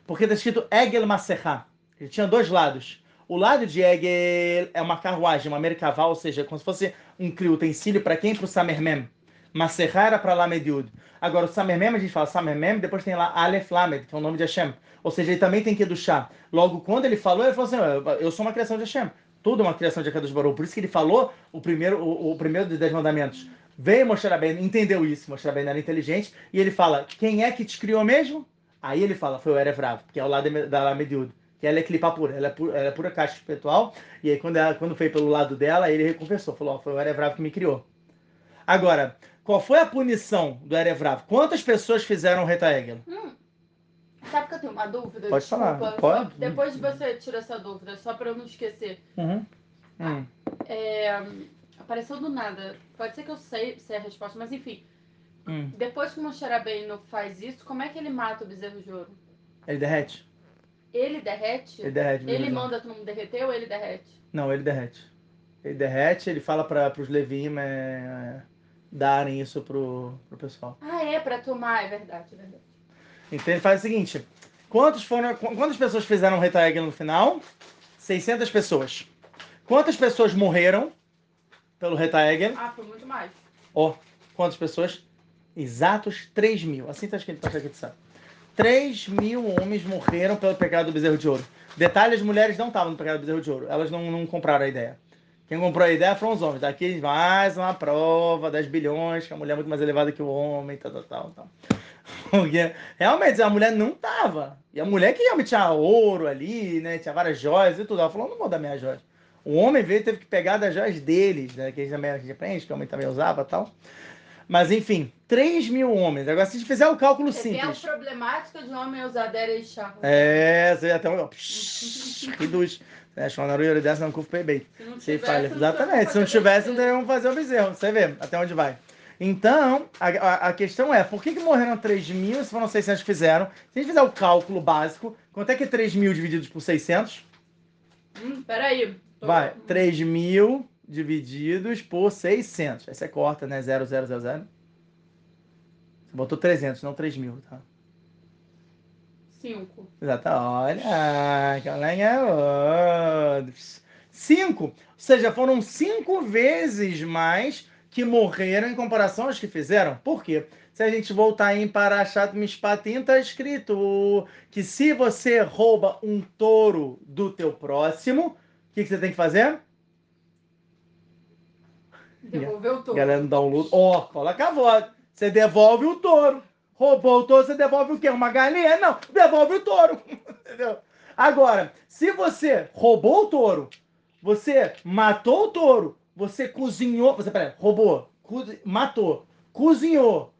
Porque está escrito Egel Maserha. Ele tinha dois lados. O lado de Egel é uma carruagem, uma merkavá, ou seja, como se fosse um utensílio para quem? Para o Samermem. Maserha era para Lamed Yud. Agora, o Samermem, a gente fala Samermem, depois tem lá Aleph Lamed, que é o nome de Hashem. Ou seja, ele também tem que educhar. Logo, quando ele falou, ele falou assim, "Eu- eu sou uma criação de Hashem. Tudo é uma criação de Akadosh Baruch. Por isso que ele falou o primeiro, o, o primeiro dos dez mandamentos. Veio Moshe Rabbeinu, entendeu isso. Moshe Rabbeinu era inteligente. E ele fala, quem é que te criou mesmo? Aí ele fala, foi o Erev Rav, que é o lado da Lamed Yud. Que ela é clipa pura, ela é pura, ela é pura caixa espiritual. E aí, quando, ela, quando foi pelo lado dela, ele reconfessou, falou: ó, foi o Erev Rav que me criou. Agora, qual foi a punição do Erev Rav? Quantas pessoas fizeram o Reta Egel? Hum, sabe que eu tenho uma dúvida? Pode falar, Desculpa, pode. só- depois de você tirar essa dúvida, só pra eu não esquecer. Uhum. Hum. É, apareceu do nada. Pode ser que eu sei, sei a resposta, mas enfim. Hum. Depois que o Moshe Rabbeinu faz isso, como é que ele mata o bezerro de ouro? Ele derrete? Ele derrete? Ele derrete. Ele beleza. manda todo mundo derreter ou ele derrete? Não, ele derrete. Ele derrete, ele fala para os Levim é, darem isso pro, pro pessoal. Ah, é, pra tomar, é verdade, é verdade. Então ele faz o seguinte: quantos foram, qu- quantas pessoas fizeram o Reta Egel no final? 600 pessoas. Quantas pessoas morreram pelo Reta? Ah, foi muito mais. Ó, quantas pessoas? Exatos 3 mil. Assim tá escrito, tá escrito, sabe? 3 mil homens morreram pelo pecado do bezerro de ouro. Detalhe, as mulheres não estavam no pecado do bezerro de ouro. Elas não, não compraram a ideia. Quem comprou a ideia foram os homens. Daqui mais uma prova, 10 bilhões, que a mulher é muito mais elevada que o homem, tal, tal, tal. tal. Porque realmente a mulher não tava. E a mulher que realmente tinha ouro ali, né? Tinha várias joias e tudo. Ela falou: não vou dar minhas joias. O homem veio e teve que pegar das joias deles, né? Que a gente também a gente aprende, que o homem também usava e tal. Mas enfim, 3 mil homens. Agora, se a gente fizer o cálculo Você a simples. problemática de um homem usar dera e charro. É, você até um. Que dos. É, Shona Rui dessa não curva bem. Se falha. Exatamente. Se não tivesse, não teriam fazer o bezerro. Você vê até onde vai. Então, a, a, a questão é, por que, que morreram 3 mil se foram 600 que fizeram? Se a gente fizer o cálculo básico, quanto é que é 3 mil divididos por 600? Hum, peraí. Tô- Vai, 3 mil divididos por 600. Aí você corta, né? 0, 0, 0, 0. Você botou 300, não 3 mil, tá? Cinco. Exato. Olha, que legal. Cinco. Ou seja, foram cinco vezes mais que morreram em comparação aos que fizeram. Por quê? Se a gente voltar em Parashat Mishpatim, está escrito que se você rouba um touro do teu próximo, que, que você tem que fazer? Devolveu tudo. Galera não dá um luto. Ó, coloca a voz. Você devolve o touro. Roubou o touro, você devolve o quê? Uma galinha? Não, devolve o touro. Entendeu? Agora, se você roubou o touro, você matou o touro, você cozinhou. Você, peraí, roubou, cozi- matou, cozinhou,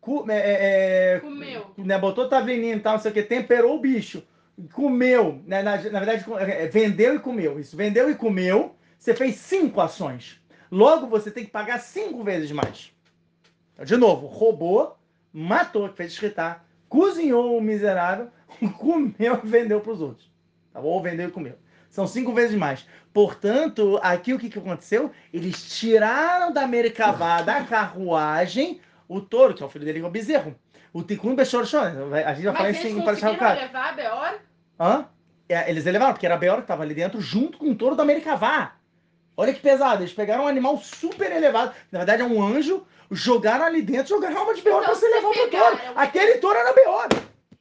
cu- é, é, é, Comeu. né, botou taveninho e tal, não sei o que, temperou o bicho, comeu, né, na, na verdade, é, vendeu e comeu. Isso, vendeu e comeu, você fez cinco ações. Logo, você tem que pagar cinco vezes mais. Então, de novo, roubou, matou, fez escritar, cozinhou o miserável, comeu e vendeu para os outros. Tá bom? Ou vendeu e comeu. São cinco vezes mais. Portanto, aqui o que, que aconteceu? Eles tiraram da Merkavá, da carruagem, o touro, que é o filho dele, que é o bezerro. O Tikkun Bechor Shon. A gente vai falar isso em Parashat conseguiram Chukat. levar a Beor? Hã? É, eles elevaram, porque era a Beor que estava ali dentro, junto com o touro da Merkavá. Olha que pesado. Eles pegaram um animal super elevado. Na verdade, é um anjo. Jogaram ali dentro, jogaram a alma de Beor Então, pra se levar pro touro. Aquele touro era Beor.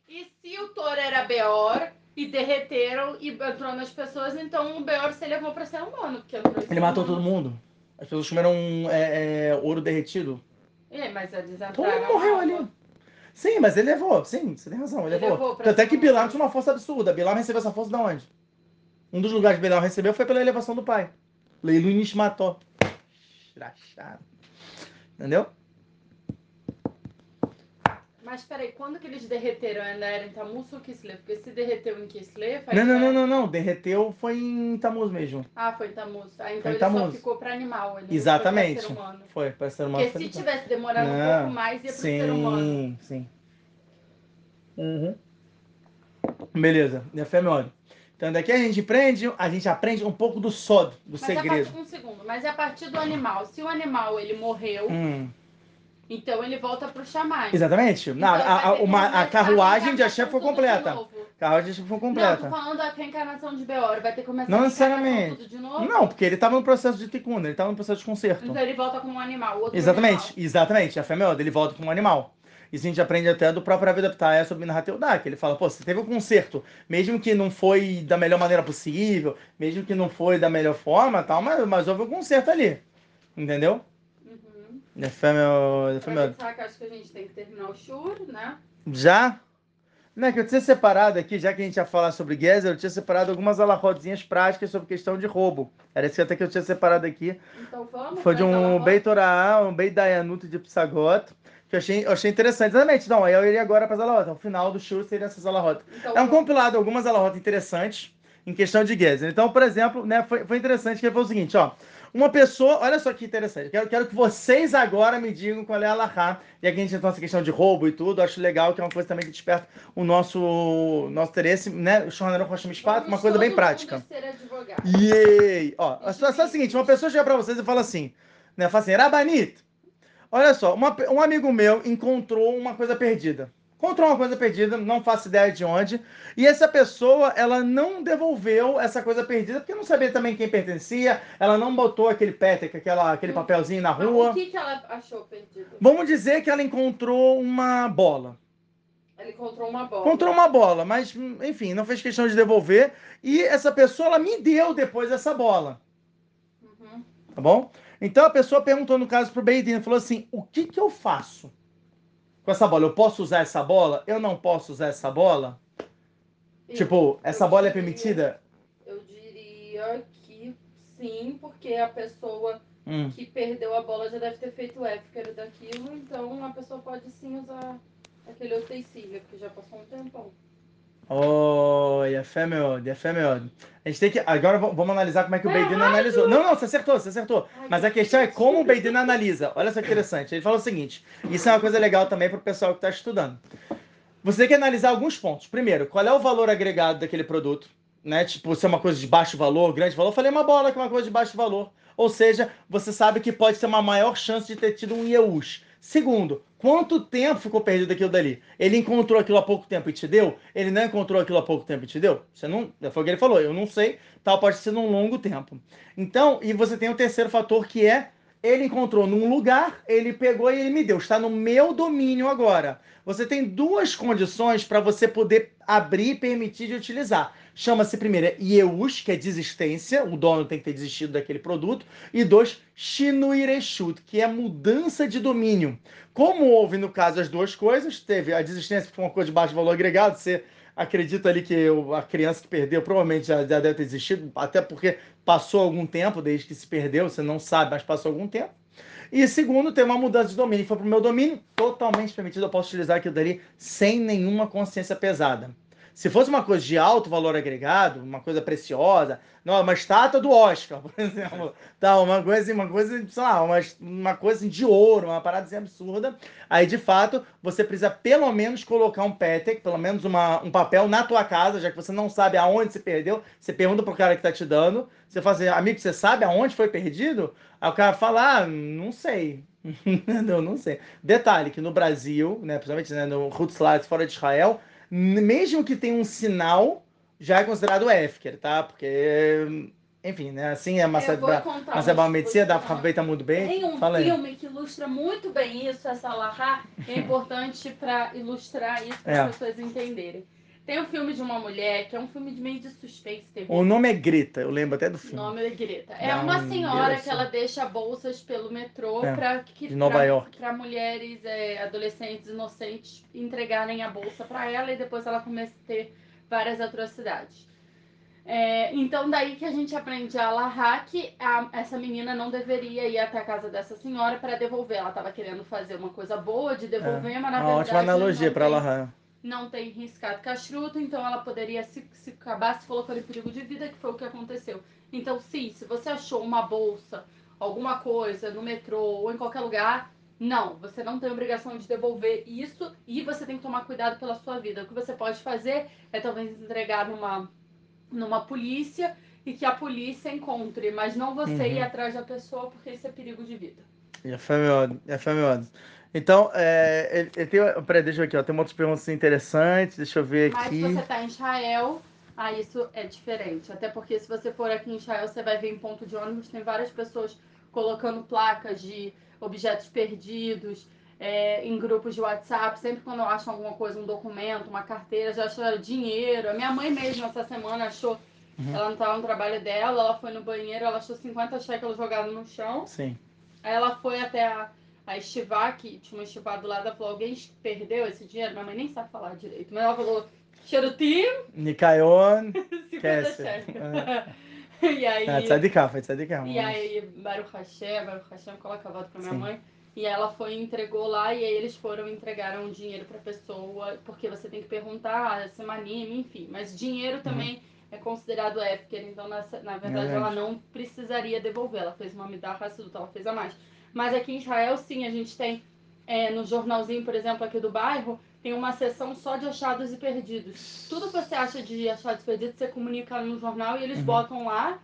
E se o touro era Beor e derreteram e entrou nas pessoas, então o Beor se levou pra ser humano. Porque Ele matou humano. todo mundo. As pessoas comeram é, é, ouro derretido. É, mas eles Todo mundo morreu ali. Sim, mas ele levou. Sim, você tem razão, ele, Ele levou. levou Tanto é que. Bilam tinha uma força absurda. Bilam recebeu essa força de onde? Um dos lugares que Bilam recebeu foi pela elevação do pai. Leilu Nishmató. Escrachado. Entendeu? Mas peraí, quando que eles derreteram? Ainda era em Tammuz ou Kislev? Porque se derreteu em Kislev... Não, não, não, não, não. Derreteu foi em Tamuz mesmo. Ah, foi em Tammuz. Ah, então Foi ele só Tammuz. ficou pra animal. Ele Exatamente. Foi pra ser humano. Foi, para ser humano. Porque se tivesse demorado um Não. pouco mais, ia pro ser humano. Sim, sim. Uhum. Beleza, minha fé meu Então daqui a gente aprende, a gente aprende um pouco do sod, do Mas a segredo. partir, um segundo, mas é a partir do animal. Se o animal ele morreu, Hum, então ele volta pro chamar. exatamente. Então, vai a, a- uma- a carruagem de Axé foi completa. carruagem de Axé foi Não, tô completa. falando da reencarnação de Beor. Vai ter que começar Não necessariamente. tudo de novo? Não, porque ele estava no processo de tikkun, ele estava no processo de conserto. Então ele volta como um animal. Exatamente, animal. exatamente. A fé meu ele volta como um animal. Isso a gente aprende até do próprio Vida Ptaia sobre Nahateudá, que ele fala, pô, você teve um conserto, mesmo que não foi da melhor maneira possível, mesmo que não foi da melhor forma, tal, mas, mas houve um conserto ali. Entendeu? Meu. pensar que acho que a gente tem que terminar o shur, né? Já? Não, é que eu tinha separado aqui, já que a gente ia falar sobre Gezer, eu tinha separado algumas alarodzinhas práticas sobre questão de roubo. Era isso até que eu tinha separado aqui. Então vamos. Foi de um roda. Beit Torah, um Beit Dayanut de Psagot, que eu achei, eu achei interessante. Exatamente, não, aí eu iria agora para as alahot. O final do show seria essas alahot. Então, É um vamos. compilado, algumas alahot interessantes em questão de Gezer. Então, por exemplo, né, foi, foi interessante que ele falou o seguinte, ó. Uma pessoa, olha só que interessante, quero, quero que vocês agora me digam qual é a alahá, e aqui a gente entrou nessa questão de roubo e tudo, acho legal, que é uma coisa também que desperta o nosso, nosso interesse, né, o Shonarão Rocha Mishpat, Vamos uma coisa bem prática. Yay! Ó, a situação é a seguinte: uma pessoa chega pra vocês e fala assim, né? Fala assim, Rabanit, olha só, uma um amigo meu encontrou uma coisa perdida. Encontrou uma coisa perdida, não faço ideia de onde. E essa pessoa, ela não devolveu essa coisa perdida, porque não sabia também quem pertencia. Ela não botou aquele petec, aquela, aquele Hum. papelzinho na Mas rua. O que, que ela achou perdido? Vamos dizer que ela encontrou uma bola. Ele encontrou uma bola. Encontrou uma bola, mas enfim, não fez questão de devolver. E essa pessoa, ela me deu depois essa bola. Uhum. Tá bom? Então a pessoa perguntou no caso pro Beidin, falou assim: o que que eu faço com essa bola? Eu posso usar essa bola? Eu não posso usar essa bola? E Tipo, essa eu bola é diria- permitida? Eu diria que sim, porque a pessoa Hum. que perdeu a bola já deve ter feito o éfcaro daquilo, então a pessoa pode sim usar aquele utensílio, porque já passou um tempão. Olha, fé é melhor, é fé é melhor. A gente tem que. Agora vamos analisar como é que o Beidin analisou. Não, não, você acertou, você acertou. Mas a questão é como o Beidin analisa. Olha só que interessante. Ele falou o seguinte: isso é uma coisa legal também para o pessoal que está estudando. Você tem que analisar alguns pontos. Primeiro, qual é o valor agregado daquele produto? Né? Tipo, se é uma coisa de baixo valor, grande valor. Eu falei é uma bola que é uma coisa de baixo valor. Ou seja, você sabe que pode ter uma maior chance de ter tido um IEUS. Segundo, quanto tempo ficou perdido aquilo dali? Ele encontrou aquilo há pouco tempo e te deu? Ele não encontrou aquilo há pouco tempo e te deu? Você não. Foi o que ele falou, eu não sei, tal, pode ser num longo tempo. Então, e você tem o terceiro fator que é ele encontrou num lugar, ele pegou e ele me deu. Está no meu domínio agora. Você tem duas condições para você poder abrir e permitir de utilizar. Chama-se primeiro é IEUS, que é desistência, o dono tem que ter desistido daquele produto, e dois, Shinuireshut, que é mudança de domínio. Como houve no caso as duas coisas, teve a desistência que foi uma coisa de baixo valor agregado, você acredita ali que o- a criança que perdeu provavelmente já, já deve ter desistido, até porque passou algum tempo desde que se perdeu, você não sabe, mas passou algum tempo. E segundo, tem uma mudança de domínio. Foi pro meu domínio, totalmente permitido, eu posso utilizar aquilo dali sem nenhuma consciência pesada. Se fosse uma coisa de alto valor agregado, uma coisa preciosa, não, uma estátua do Oscar, por exemplo, tá, uma coisa, uma coisa, sei lá, uma, uma coisa de ouro, uma parada assim absurda, aí de fato você precisa pelo menos colocar um PETEC, pelo menos uma, um papel na tua casa, já que você não sabe aonde se perdeu, você pergunta pro cara que tá te dando, você fala assim, amigo, você sabe aonde foi perdido? Aí o cara fala, ah, não sei. Entendeu? Não sei. Detalhe que no Brasil, né, principalmente né, no Hutzlatz, fora de Israel, mesmo que tenha um sinal, já é considerado Efker, tá? Porque, enfim, né, assim é uma eu vou mas contar. mas é uma medicina, dá pra aproveitar muito bem. Tem um Fala aí. filme que ilustra muito bem isso, essa Lahá, é importante para ilustrar isso, para É. as pessoas entenderem. Tem um filme de uma mulher, que é um filme de meio de suspense, terror. O nome é Greta, eu lembro até do O filme. nome é Greta. É Dá uma um senhora que ela deixa bolsas pelo metrô É, para que de Nova pra- York. pra mulheres, é, adolescentes inocentes entregarem a bolsa para ela e depois ela começa a ter várias atrocidades. É, então daí que a gente aprende a Lahá que a- essa menina não deveria ir até a casa dessa senhora para devolver. Ela estava querendo fazer uma coisa boa de devolver, mas na É. Uma verdade ótima analogia não para tem- ela não tem riscado castruto, então ela poderia se, se acabar se colocando em perigo de vida, que foi o que aconteceu. Então, sim, se você achou uma bolsa, alguma coisa no metrô ou em qualquer lugar, não, você não tem obrigação de devolver isso e você tem que tomar cuidado pela sua vida. O que você pode fazer é talvez entregar numa, numa polícia e que a polícia encontre, mas não você uhum. ir atrás da pessoa porque isso é perigo de vida. Efendim, efendim. Então, é, ele, ele tem, peraí, deixa eu ver aqui, ó, tem uma outra pergunta interessante, deixa eu ver Mas aqui. se você tá em Israel, aí isso é diferente. Até porque se você for aqui em Israel, você vai ver em ponto de ônibus, tem várias pessoas colocando placas de objetos perdidos é, em grupos de WhatsApp. Sempre quando acham alguma coisa, um documento, uma carteira, já acharam dinheiro. A minha mãe mesmo, essa semana, achou... Uhum. Ela não estava no trabalho dela, ela foi no banheiro, ela achou 50 shekels jogados no chão. Sim. Aí ela foi até a, a estivar, que tinha uma estivada do lado, ela falou, alguém perdeu esse dinheiro? Minha mãe nem sabe falar direito, mas ela falou, charutim, Nicaion, 50 Esquece. shekels. E aí, ah, tzadiká, foi tzadiká. e aí Baruch Hashem, Baruch Hashem coloca a voto pra minha Sim. mãe. E ela foi e entregou lá, e aí eles foram e entregaram o dinheiro pra pessoa, porque você tem que perguntar se anime, enfim. Mas dinheiro também é considerado éfker, então nessa- na verdade ela Verdade. não precisaria devolver. Ela fez uma midah raçuda, ela fez a mais. Mas aqui em Israel, sim, a gente tem é, no jornalzinho, por exemplo, aqui do bairro, tem uma seção só de achados e perdidos. Tudo que você acha de achados e perdidos, você comunica no jornal e eles Uhum. botam lá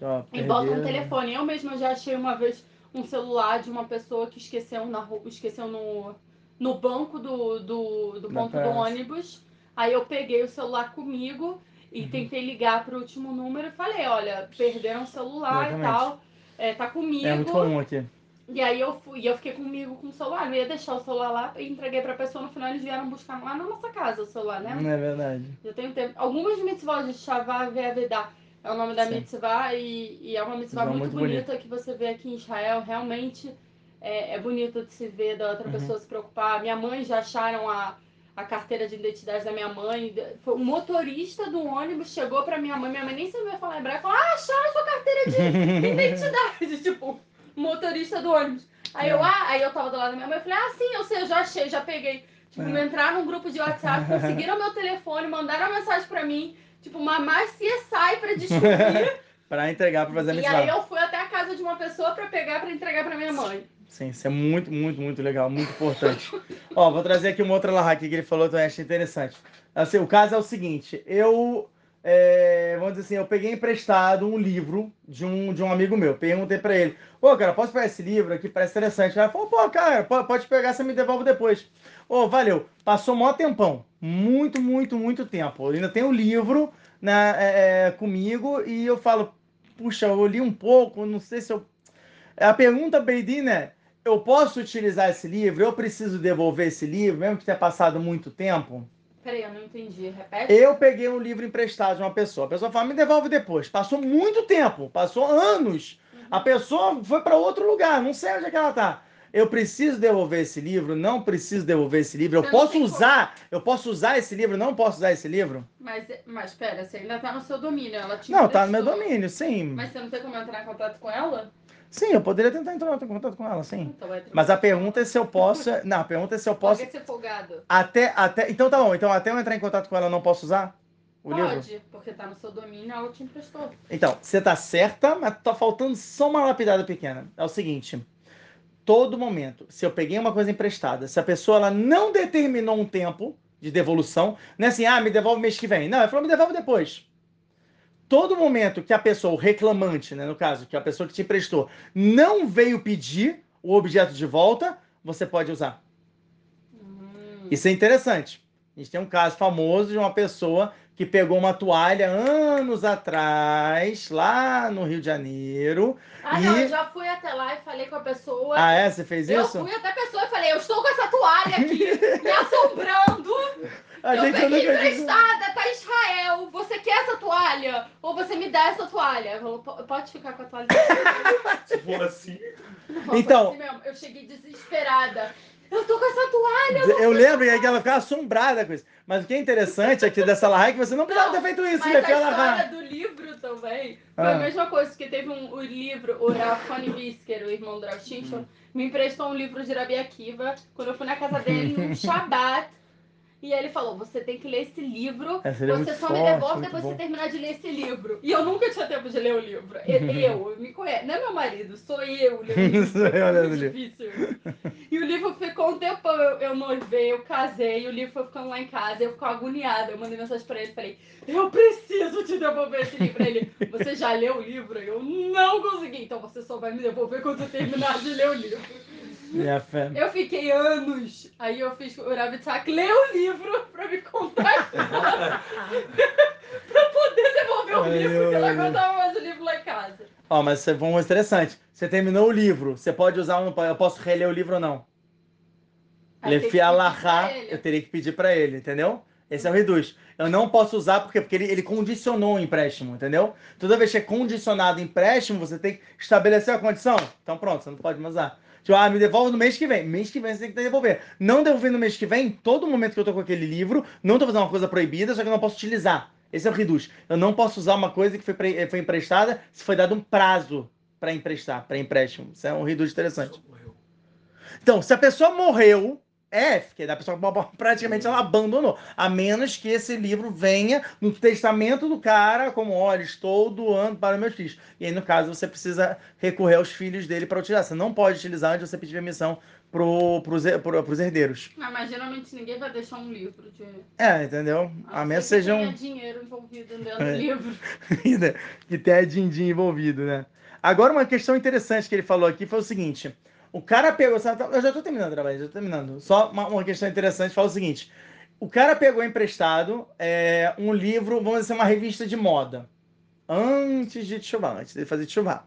Ó, e botam um perderam. telefone. Eu mesma já achei uma vez um celular de uma pessoa que esqueceu na esqueceu no, no banco do, do, do ponto do ônibus. Aí eu peguei o celular comigo e Uhum. tentei ligar pro último número e falei, olha, perderam o celular Exatamente. e tal. É, tá comigo. É muito comum aqui. E aí eu fui, eu fiquei comigo com o celular, não ia deixar o celular lá e entreguei pra pessoa, no final eles vieram buscar lá na nossa casa o celular, né? Não é verdade. Tem um tempo. Algumas mitzvot de Shavá Ve'avedá é o nome da Sim. mitzvah e, e é uma mitzvah Mitzvah muito, muito bonita que você vê aqui em Israel. Realmente é, é bonito de se ver da outra Uhum. pessoa se preocupar. Minha mãe já acharam a, a carteira de identidade da minha mãe. Foi o motorista do ônibus chegou pra minha mãe. Minha mãe nem sabia falar hebraico. Falou, ah, acharam sua carteira de identidade. tipo, motorista do ônibus. Aí eu, É. ah, aí eu tava do lado da minha mãe. Eu falei, ah, sim, eu sei, eu já achei, já peguei. Tipo, É. entraram num grupo de WhatsApp, conseguiram meu telefone, mandaram uma mensagem pra mim. Tipo, uma mais CSI pra descobrir. Pra entregar, pra fazer a e mitzvah. aí eu fui até a casa de uma pessoa pra pegar pra entregar pra minha mãe. Sim, isso é muito, muito, muito legal, muito importante. Ó, vou trazer aqui uma outra aqui que ele falou, que eu achei interessante. Assim, o caso é o seguinte, eu, é, vamos dizer assim, eu peguei emprestado um livro de um, de um amigo meu, perguntei pra ele, pô, cara, posso pegar esse livro aqui, parece interessante. Cara falou, pô, cara, po- pode pegar, você me devolve depois. Ô, valeu, passou mó tempão, muito, muito, muito tempo. Eu ainda tenho o livro né, é, é, comigo e eu falo, puxa, eu li um pouco, não sei se eu... A pergunta, Beidin, é, eu posso utilizar esse livro? Eu preciso devolver esse livro, mesmo que tenha passado muito tempo? Peraí, eu não entendi. Repete. Eu peguei um livro emprestado de uma pessoa. A pessoa fala, me devolve depois. Passou muito tempo, passou anos. A pessoa foi para outro lugar, não sei onde é que ela tá. Eu preciso devolver esse livro? Não preciso devolver esse livro. Eu Você posso tem como. usar? Eu posso usar esse livro? Não posso usar esse livro? Mas, mas pera, você ainda tá no seu domínio. Ela te Não, tá no meu emprestou. domínio, sim. Mas você não tem como entrar em contato com ela? Sim, eu poderia tentar entrar em contato com ela, sim. Então Mas a pergunta é se eu posso. Não, a pergunta é se eu posso. Pode ser folgado. Até, até. Então tá bom. Então até eu entrar em contato com ela, eu não posso usar o livro? Pode, porque tá no seu domínio, ela te emprestou. Então, você tá certa, mas tá faltando só uma lapidada pequena. É o seguinte: todo momento, se eu peguei uma coisa emprestada, se a pessoa ela não determinou um tempo de devolução, não é assim, ah, me devolve mês que vem. Não, ela falou, me devolve depois. Todo momento que a pessoa, o reclamante, né, no caso, que a pessoa que te emprestou, não veio pedir o objeto de volta, você pode usar. Hum. Isso é interessante. A gente tem um caso famoso de uma pessoa que pegou uma toalha anos atrás, lá no Rio de Janeiro. Ah, E- não, eu já fui até lá e falei com a pessoa. Ah, é? Você fez eu isso? fui até a pessoa e falei, eu estou com essa toalha aqui, me assombrando. A eu gente peguei nunca emprestada, tá em Israel. Você quer essa toalha? Ou você me dá essa toalha? Ela falou, "Po- pode ficar com a toalha. Se for assim, Nossa, Então- assim mesmo, eu cheguei desesperada. Eu tô com essa toalha. Eu lembro e aí que ela ficava assombrada com isso. Mas o que é interessante aqui dessa Lahá é que você não precisava Não, ter feito isso, Mas minha a história do livro também foi Ah. a mesma coisa, que teve um, o livro, o Rafani Bisker, o irmão do Rav Shimshon, me emprestou um livro de Rabi Akiva quando eu fui na casa dele num Shabat. E ele falou: Você tem que ler esse livro, É, você só me forte, devolve muito depois que você terminar de ler esse livro. E eu nunca tinha tempo de ler o livro. E- Eu, me conhece, não é meu marido, sou eu Sou eu lendo o livro. difícil. E o livro ficou um tempão, eu, eu noivei, eu casei, o livro foi ficando lá em casa, eu ficava agoniada. Eu mandei mensagem pra ele, falei, eu preciso te devolver esse livro. Ele, você já leu o livro? Eu não consegui, então você só vai me devolver quando eu terminar de ler o livro. Minha fé. Eu fiquei anos, aí eu fiz o Ravitzak ler o livro pra me contar pra poder devolver o Ai, livro, porque eu não ai, ai. aguentava mais o livro lá em casa. Ó, mas isso é bom, interessante. Você terminou o livro, você pode usar ou não pode? Eu posso reler o livro ou não? Lefi Alahá, eu teria que pedir pra ele, entendeu? Esse é o reduz. Eu não posso usar porque, porque ele, ele condicionou o empréstimo, entendeu? Toda vez que é condicionado o empréstimo, você tem que estabelecer a condição. Então pronto, você não pode mais usar. Tipo, ah, me devolve no mês que vem. Mês que vem você tem que devolver. Não devolver no mês que vem, todo momento que eu tô com aquele livro, não tô fazendo uma coisa proibida, só que eu não posso utilizar. Esse é o reduz. Eu não posso usar uma coisa que foi, pre- foi emprestada se foi dado um prazo para emprestar, para empréstimo. Isso é um reduz interessante. Então, se a pessoa morreu, é, porque a pessoa praticamente ela abandonou. A menos que esse livro venha no testamento do cara, como, olha, estou doando para meus filhos. E aí, no caso, você precisa recorrer aos filhos dele para utilizar. Você não pode utilizar antes de você pedir permissão para pro, pro, pros herdeiros. Ah, mas geralmente ninguém vai deixar um livro de. É, entendeu? A não menos que sejam. tenha dinheiro envolvido dentro É. do livro. que tem a din-din envolvido, né? Agora, uma questão interessante que ele falou aqui foi o seguinte: o cara pegou. Eu já tô terminando, trabalho, já tô terminando. Só uma, uma questão interessante fala o seguinte: o cara pegou emprestado é, um livro, vamos dizer, uma revista de moda, antes de Tchuvá, antes de fazer Tchuvá.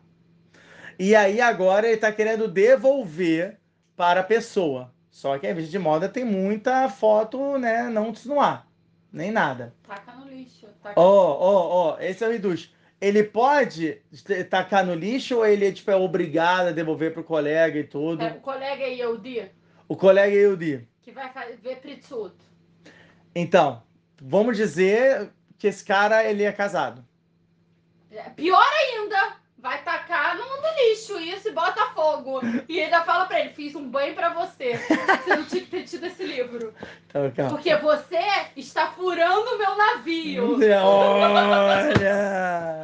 E aí agora ele está querendo devolver para a pessoa. Só que a revista de moda tem muita foto, né, não no ar, nem nada. Taca no lixo. Taca... Ó, ó, ó, esse é o Riduz. Ele pode tacar no lixo ou ele tipo, é obrigado a devolver pro colega e tudo? É, o colega é Yehudi, O colega é Yehudi. que vai ver Pritsuto. Então, vamos dizer que esse cara ele é casado. É, Pior ainda, vai tacar no, no lixo isso e bota fogo. E ainda fala pra ele, fiz um banho pra você. Você não tinha que ter tido esse livro. Então, calma. Porque você está furando o meu navio. Olha!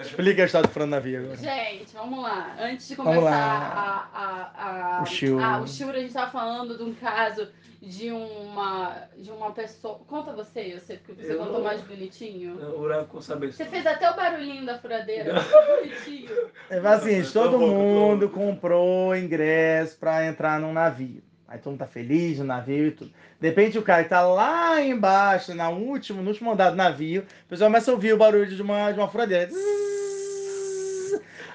Explica a história do Fernando Navio agora. Gente, vamos lá. Antes de começar a, a, a, O Shura. Ah, o Shura, a gente tava falando de um caso de uma, de uma pessoa. Conta você, eu sei, porque você Eu contou não- mais bonitinho. O saber Você fez até o barulhinho da furadeira. Bonitinho. É assim, todo mundo comprou ingresso pra entrar num navio. Aí todo mundo tá feliz no navio e tudo. De repente o cara que tá lá embaixo, na último, no último andar do navio, o pessoal começa a ouvir o barulho de uma, de uma furadeira.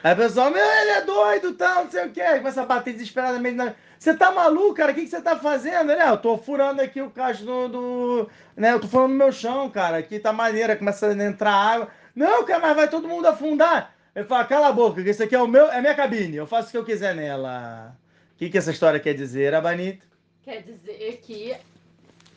Aí o pessoal, meu, ele é doido, tal, não sei o que. Começa a bater desesperadamente. Na... Você tá maluco, cara? O que, que você tá fazendo? Ele, "Ah, eu tô furando aqui o cacho do, do- Né, eu tô furando no meu chão, cara. Aqui tá maneira, começa a entrar água. Não, cara, mas vai todo mundo afundar. Ele fala, cala a boca, que isso aqui é o meu, é minha cabine. Eu faço o que eu quiser nela. O que, que essa história quer dizer, Abanito? Quer dizer que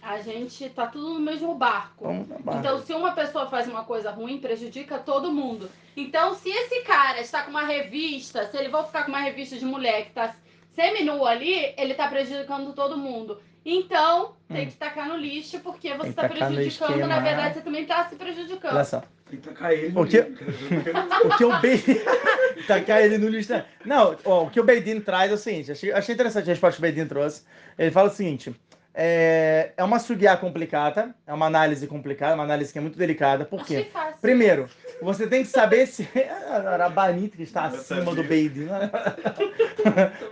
a gente tá tudo no mesmo barco. Barra. Então, se uma pessoa faz uma coisa ruim, prejudica todo mundo. Então, se esse cara está com uma revista, se ele for ficar com uma revista de mulher que tá seminu ali, ele tá prejudicando todo mundo. Então, tem Hum. que tacar no lixo, porque você tá prejudicando, na verdade, você também tá se prejudicando. Olha só. Tem que tacar ele. O que- no- O que o Beidin. Tacar ele no lixo. Não, ó, o que o Beidin traz é o seguinte: achei, achei interessante a resposta que o Beidin trouxe. Ele fala o seguinte: é, é uma sugiá complicada, é uma análise complicada, uma análise que é muito delicada. Por quê? Achei fácil. Primeiro, você tem que saber se. Era a Banita que está acima do Beidin.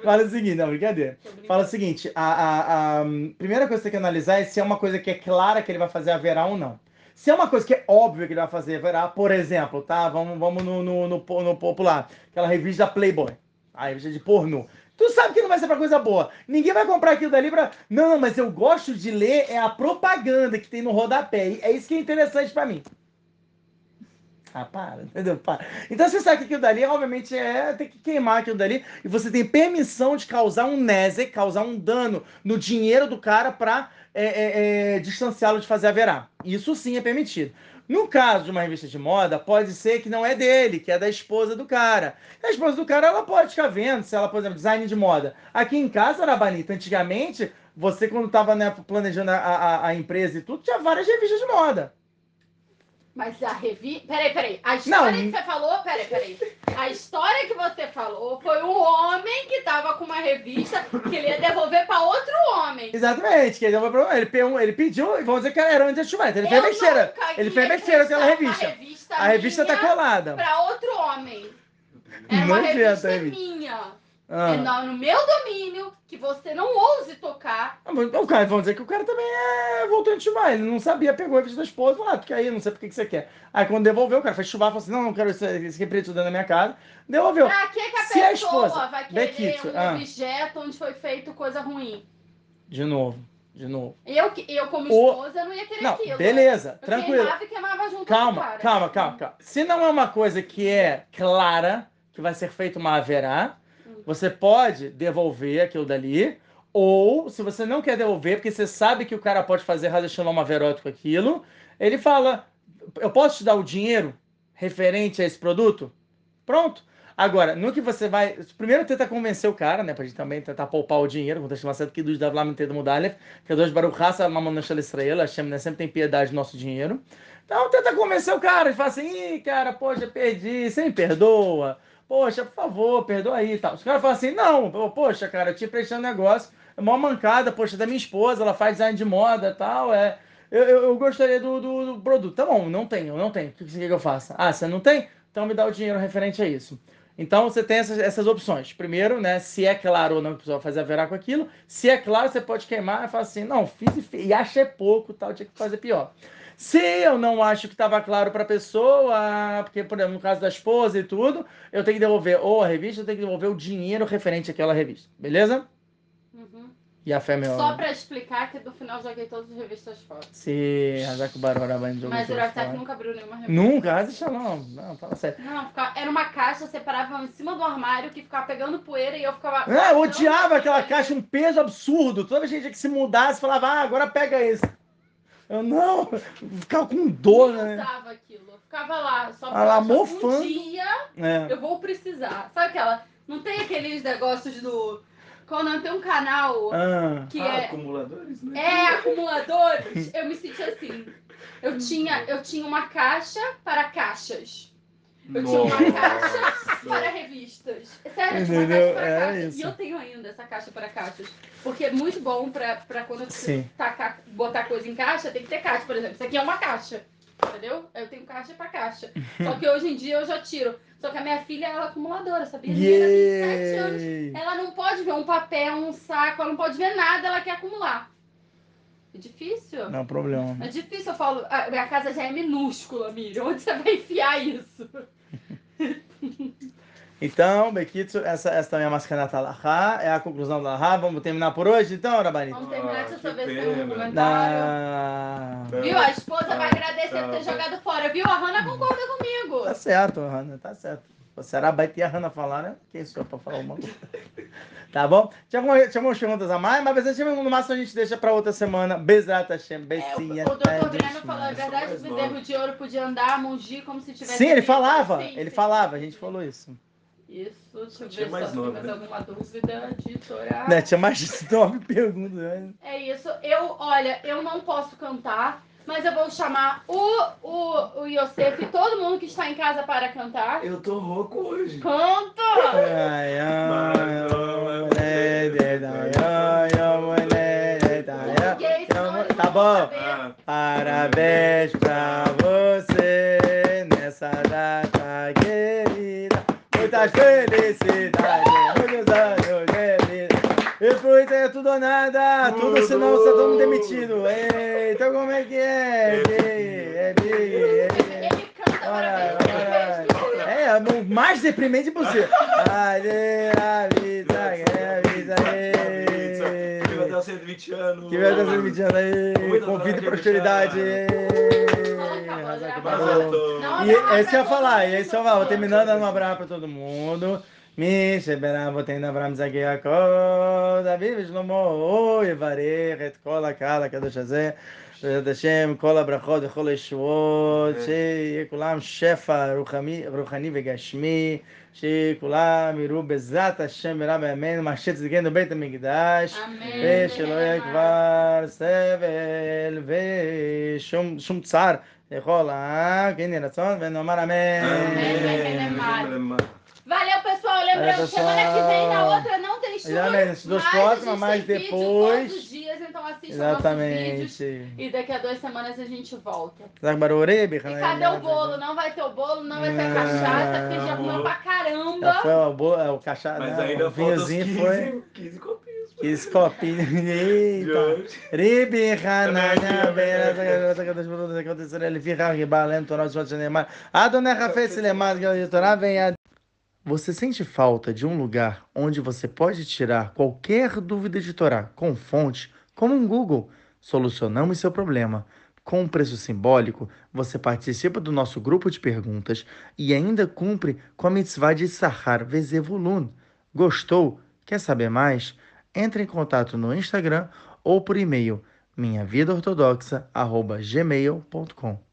Fala o seguinte, não, brincadeira. Fala o seguinte: a, a, a primeira coisa que você tem que analisar é se é uma coisa que é clara que ele vai fazer haverá ou não. Se é uma coisa que é óbvio que ele vai fazer haverá, por exemplo, tá? Vamos, vamos no, no, no, no popular, aquela revista da Playboy, a revista de pornô. Tu sabe que não vai ser pra coisa boa. Ninguém vai comprar aquilo dali pra. Não, não, mas eu gosto de ler é a propaganda que tem no rodapé. E É isso que é interessante pra mim. Ah, para, entendeu? Para. Então você sabe que aquilo dali, obviamente, é tem que queimar aquilo dali. E você tem permissão de causar um nezek, causar um dano no dinheiro do cara pra é, é, é, distanciá-lo de fazer haverá. Isso sim é permitido. No caso de uma revista de moda, pode ser que não é dele, que é da esposa do cara. A esposa do cara, ela pode ficar vendo, se ela, por exemplo, design de moda. Aqui em casa, na Banita, antigamente, você quando estava né, planejando a, a, a empresa e tudo, tinha várias revistas de moda. Mas a revista. Peraí, peraí. A história Não. que você falou. Peraí, peraí. A história que você falou foi um homem que tava com uma revista que ele ia devolver pra outro homem. Exatamente, que ele, deu problema. ele, pe- ele pediu, e vamos dizer que era antes de chumeta. Ele fez besteira. Ele fez besteira com aquela revista. uma revista A revista tá colada. Pra outro homem. Era uma Nojenta, revista bicho? minha. Ah. É no, no meu domínio, que você não ouse tocar. Ah, mas O cara, vamos dizer que o cara também é voltante de chuvar. Ele não sabia, pegou a revista da esposa e falou, ah, quer ir, não sei por que que você quer. Aí quando devolveu, o cara fez chuvar, falou assim, não, não quero esse, esse repreendido dentro da minha casa. Devolveu. Pra que, que a Se a pessoa esposa- vai querer Bekitsu, um ah. objeto onde foi feito coisa ruim? De novo, de novo. Eu, eu como O- esposa, não ia querer Não, aquilo. beleza, Eu tranquilo. queimava e queimava junto com o Calma, cara. calma, calma, calma. Se não é uma coisa que é clara, que vai ser feita uma haverá. Você pode devolver aquilo dali. Ou, se você não quer devolver, porque você sabe que o cara pode fazer Radeshalom Averot com aquilo, ele fala: Eu posso te dar o dinheiro referente a esse produto? Pronto. Agora, no que você vai. Primeiro tenta convencer o cara, né? Pra gente também tentar poupar o dinheiro, com o certo que dos da Vlam do Mudalev, que é dois Baruch Hassa Mamonachal Israel, Hashem né, sempre tem piedade do nosso dinheiro. Então tenta convencer o cara, ele fala assim, ih, cara, poxa, perdi, você me perdoa. Poxa, por favor, perdoa aí e tal. Os caras falam assim, não, poxa, cara, eu te prestei um negócio, é uma mancada, poxa, da minha esposa, ela faz design de moda tal, é. Eu, eu, eu gostaria do, do, do produto. Tá bom, não tenho, não tenho. O que você quer que eu faça? Ah, você não tem? Então me dá o dinheiro referente a isso. Então você tem essas, essas opções. Primeiro, né, se é claro ou não que a pessoa vai fazer haverá com aquilo. Se é claro, você pode queimar e falar assim, não, fiz e, fiz, e achei pouco, tal, tinha que fazer pior. Se eu não acho que estava claro para a pessoa, porque, por exemplo, no caso da esposa e tudo, eu tenho que devolver ou a revista, eu tenho que devolver o dinheiro referente àquela revista. Beleza? Uhum. E a fé é meu. Só pra explicar que no final joguei todas as revistas fora. Se Hazak Barora vai jogar. Mas o Raftec nunca abriu nenhuma revista. Nunca, Haz Shalom. Não, fala sério. Não, ficava- era uma caixa, separava em cima do armário que ficava pegando poeira e eu ficava. Ah, eu Não, odiava não, aquela não. caixa, um peso absurdo. Toda vez que a gente que se mudasse, falava, ah, agora pega esse. Eu não, ficava com dor, Eu né? usava aquilo. Eu ficava lá, só Ah lá, pra um mofando. dia É. eu vou precisar. Sabe aquela. Não tem aqueles negócios do. Quando tem um canal Ah, que ah, é. acumuladores, né? É, acumuladores. Eu me senti assim. Eu tinha, eu tinha uma caixa para caixas. Eu tinha uma caixa para revistas. Sério, eu tinha uma Entendeu? caixa para Era caixas. isso. E eu tenho ainda essa caixa para caixas. Porque é muito bom pra, pra quando você Sim. tacar, botar coisa em caixa, tem que ter caixa, por exemplo. Isso aqui é uma caixa. Entendeu? Eu tenho caixa para caixa. Só que hoje em dia eu já tiro. Só que a minha filha ela é acumuladora, sabia? Tem sete anos. Ela não pode ver um papel, um saco, ela não pode ver nada, ela quer acumular. É difícil. Não, problema. É difícil, eu falo, a minha casa já é minúscula, Miriam. Onde você vai enfiar isso? Então, Bekitsu, essa, essa também é a Maskanata Lahá, é a conclusão da Lahá. Vamos terminar por hoje, então, Rabanito? Vamos terminar, Ah, deixa eu só que ver se tem um comentário. Ah, Viu? A esposa vai agradecer por ter Tá. jogado fora. Viu? A Hannah concorda comigo. tá certo, Hanna, tá certo. Você era baita e a Hanna falar, né? Quem sou eu pra falar uma coisa? Tá bom? Tinha, alguma, tinha algumas perguntas a mais, mas a no máximo a gente deixa pra outra semana. Bezrat Hashem, É, o, o doutor Guilherme falou, é São verdade, o bezerro de ouro podia andar, mungir como se tivesse... Sim, ele falava, Sim, ele sim, falava, a gente falou isso. Isso, deixa eu Tinha ver mais se mais né? alguma dúvida de Torá. Né, tinha mais de nove perguntas. né? É isso. Eu, olha, eu não posso cantar, mas eu vou chamar o, o, o Yosef e todo mundo que está em casa para cantar. Eu tô rouco hoje. Canta! Tá bom. Ah, Parabéns pra você nessa data querida. Muitas felicidades, muitos anos E isso é tudo ou nada, tudo senão você tá todo demitido. Ei, então como é que é? É bi, é bi. Pra ora. É, o mais deprimente possível. Ale, a vida, é a vida, é. Que vai dar 120 anos. Que vai dar essa mediana aí. Convite e prosperidade. E esse que eu ia pra falar, e esse ia mundo, falar, terminando dando um abraço pra todo mundo. Me sheberá botei na Abraham Zagui Yaakov, David Shlomo, Yevarech, et kol הקהל הקדוש הזה, בעזרת השם, כל הברכות וכל הישועות, שיהיה כולם שפע רוחני, רוחני וגשמי, שכולם יראו בעזרת השם ורב בימינו, מה שצדקנו בית המקדש. ושלא יהיה כבר סבל ושום שום צער לכל העם, כן יהי רצון, ונאמר אמן. Valeu, pessoal. Lembrando, semana que vem, na outra não tem chuva. Exatamente, as duas mas próximas, a mas depois- Todos os dias, então assistam nossos vídeos. Exatamente. E daqui a duas semanas a gente volta. Zac Baruri, E cadê o bolo? Não vai ter o bolo, não vai ter a cachaça, porque já comeu pra Já caramba. foi o, bolo, é, o cachaça, Mas né, ainda o vinhozinho 15, foi 15 copinhos. 15 copinhos. Eita. hoje. Ribi Hanania Beira Kadosh Baruch Hu acontecer ele fica ribalem Torah de Neymar. Adonai Rafetz Lemar que Torá vem a você sente falta de um lugar onde você pode tirar qualquer dúvida de Torá com fonte, como um Google? Solucionamos seu problema. Com um preço simbólico, você participa do nosso grupo de perguntas e ainda cumpre com a mitzvah de Sahar Vezevulun. Gostou? Quer saber mais? Entre em contato no Instagram ou por e-mail minhavidaortodoxa.gmail.com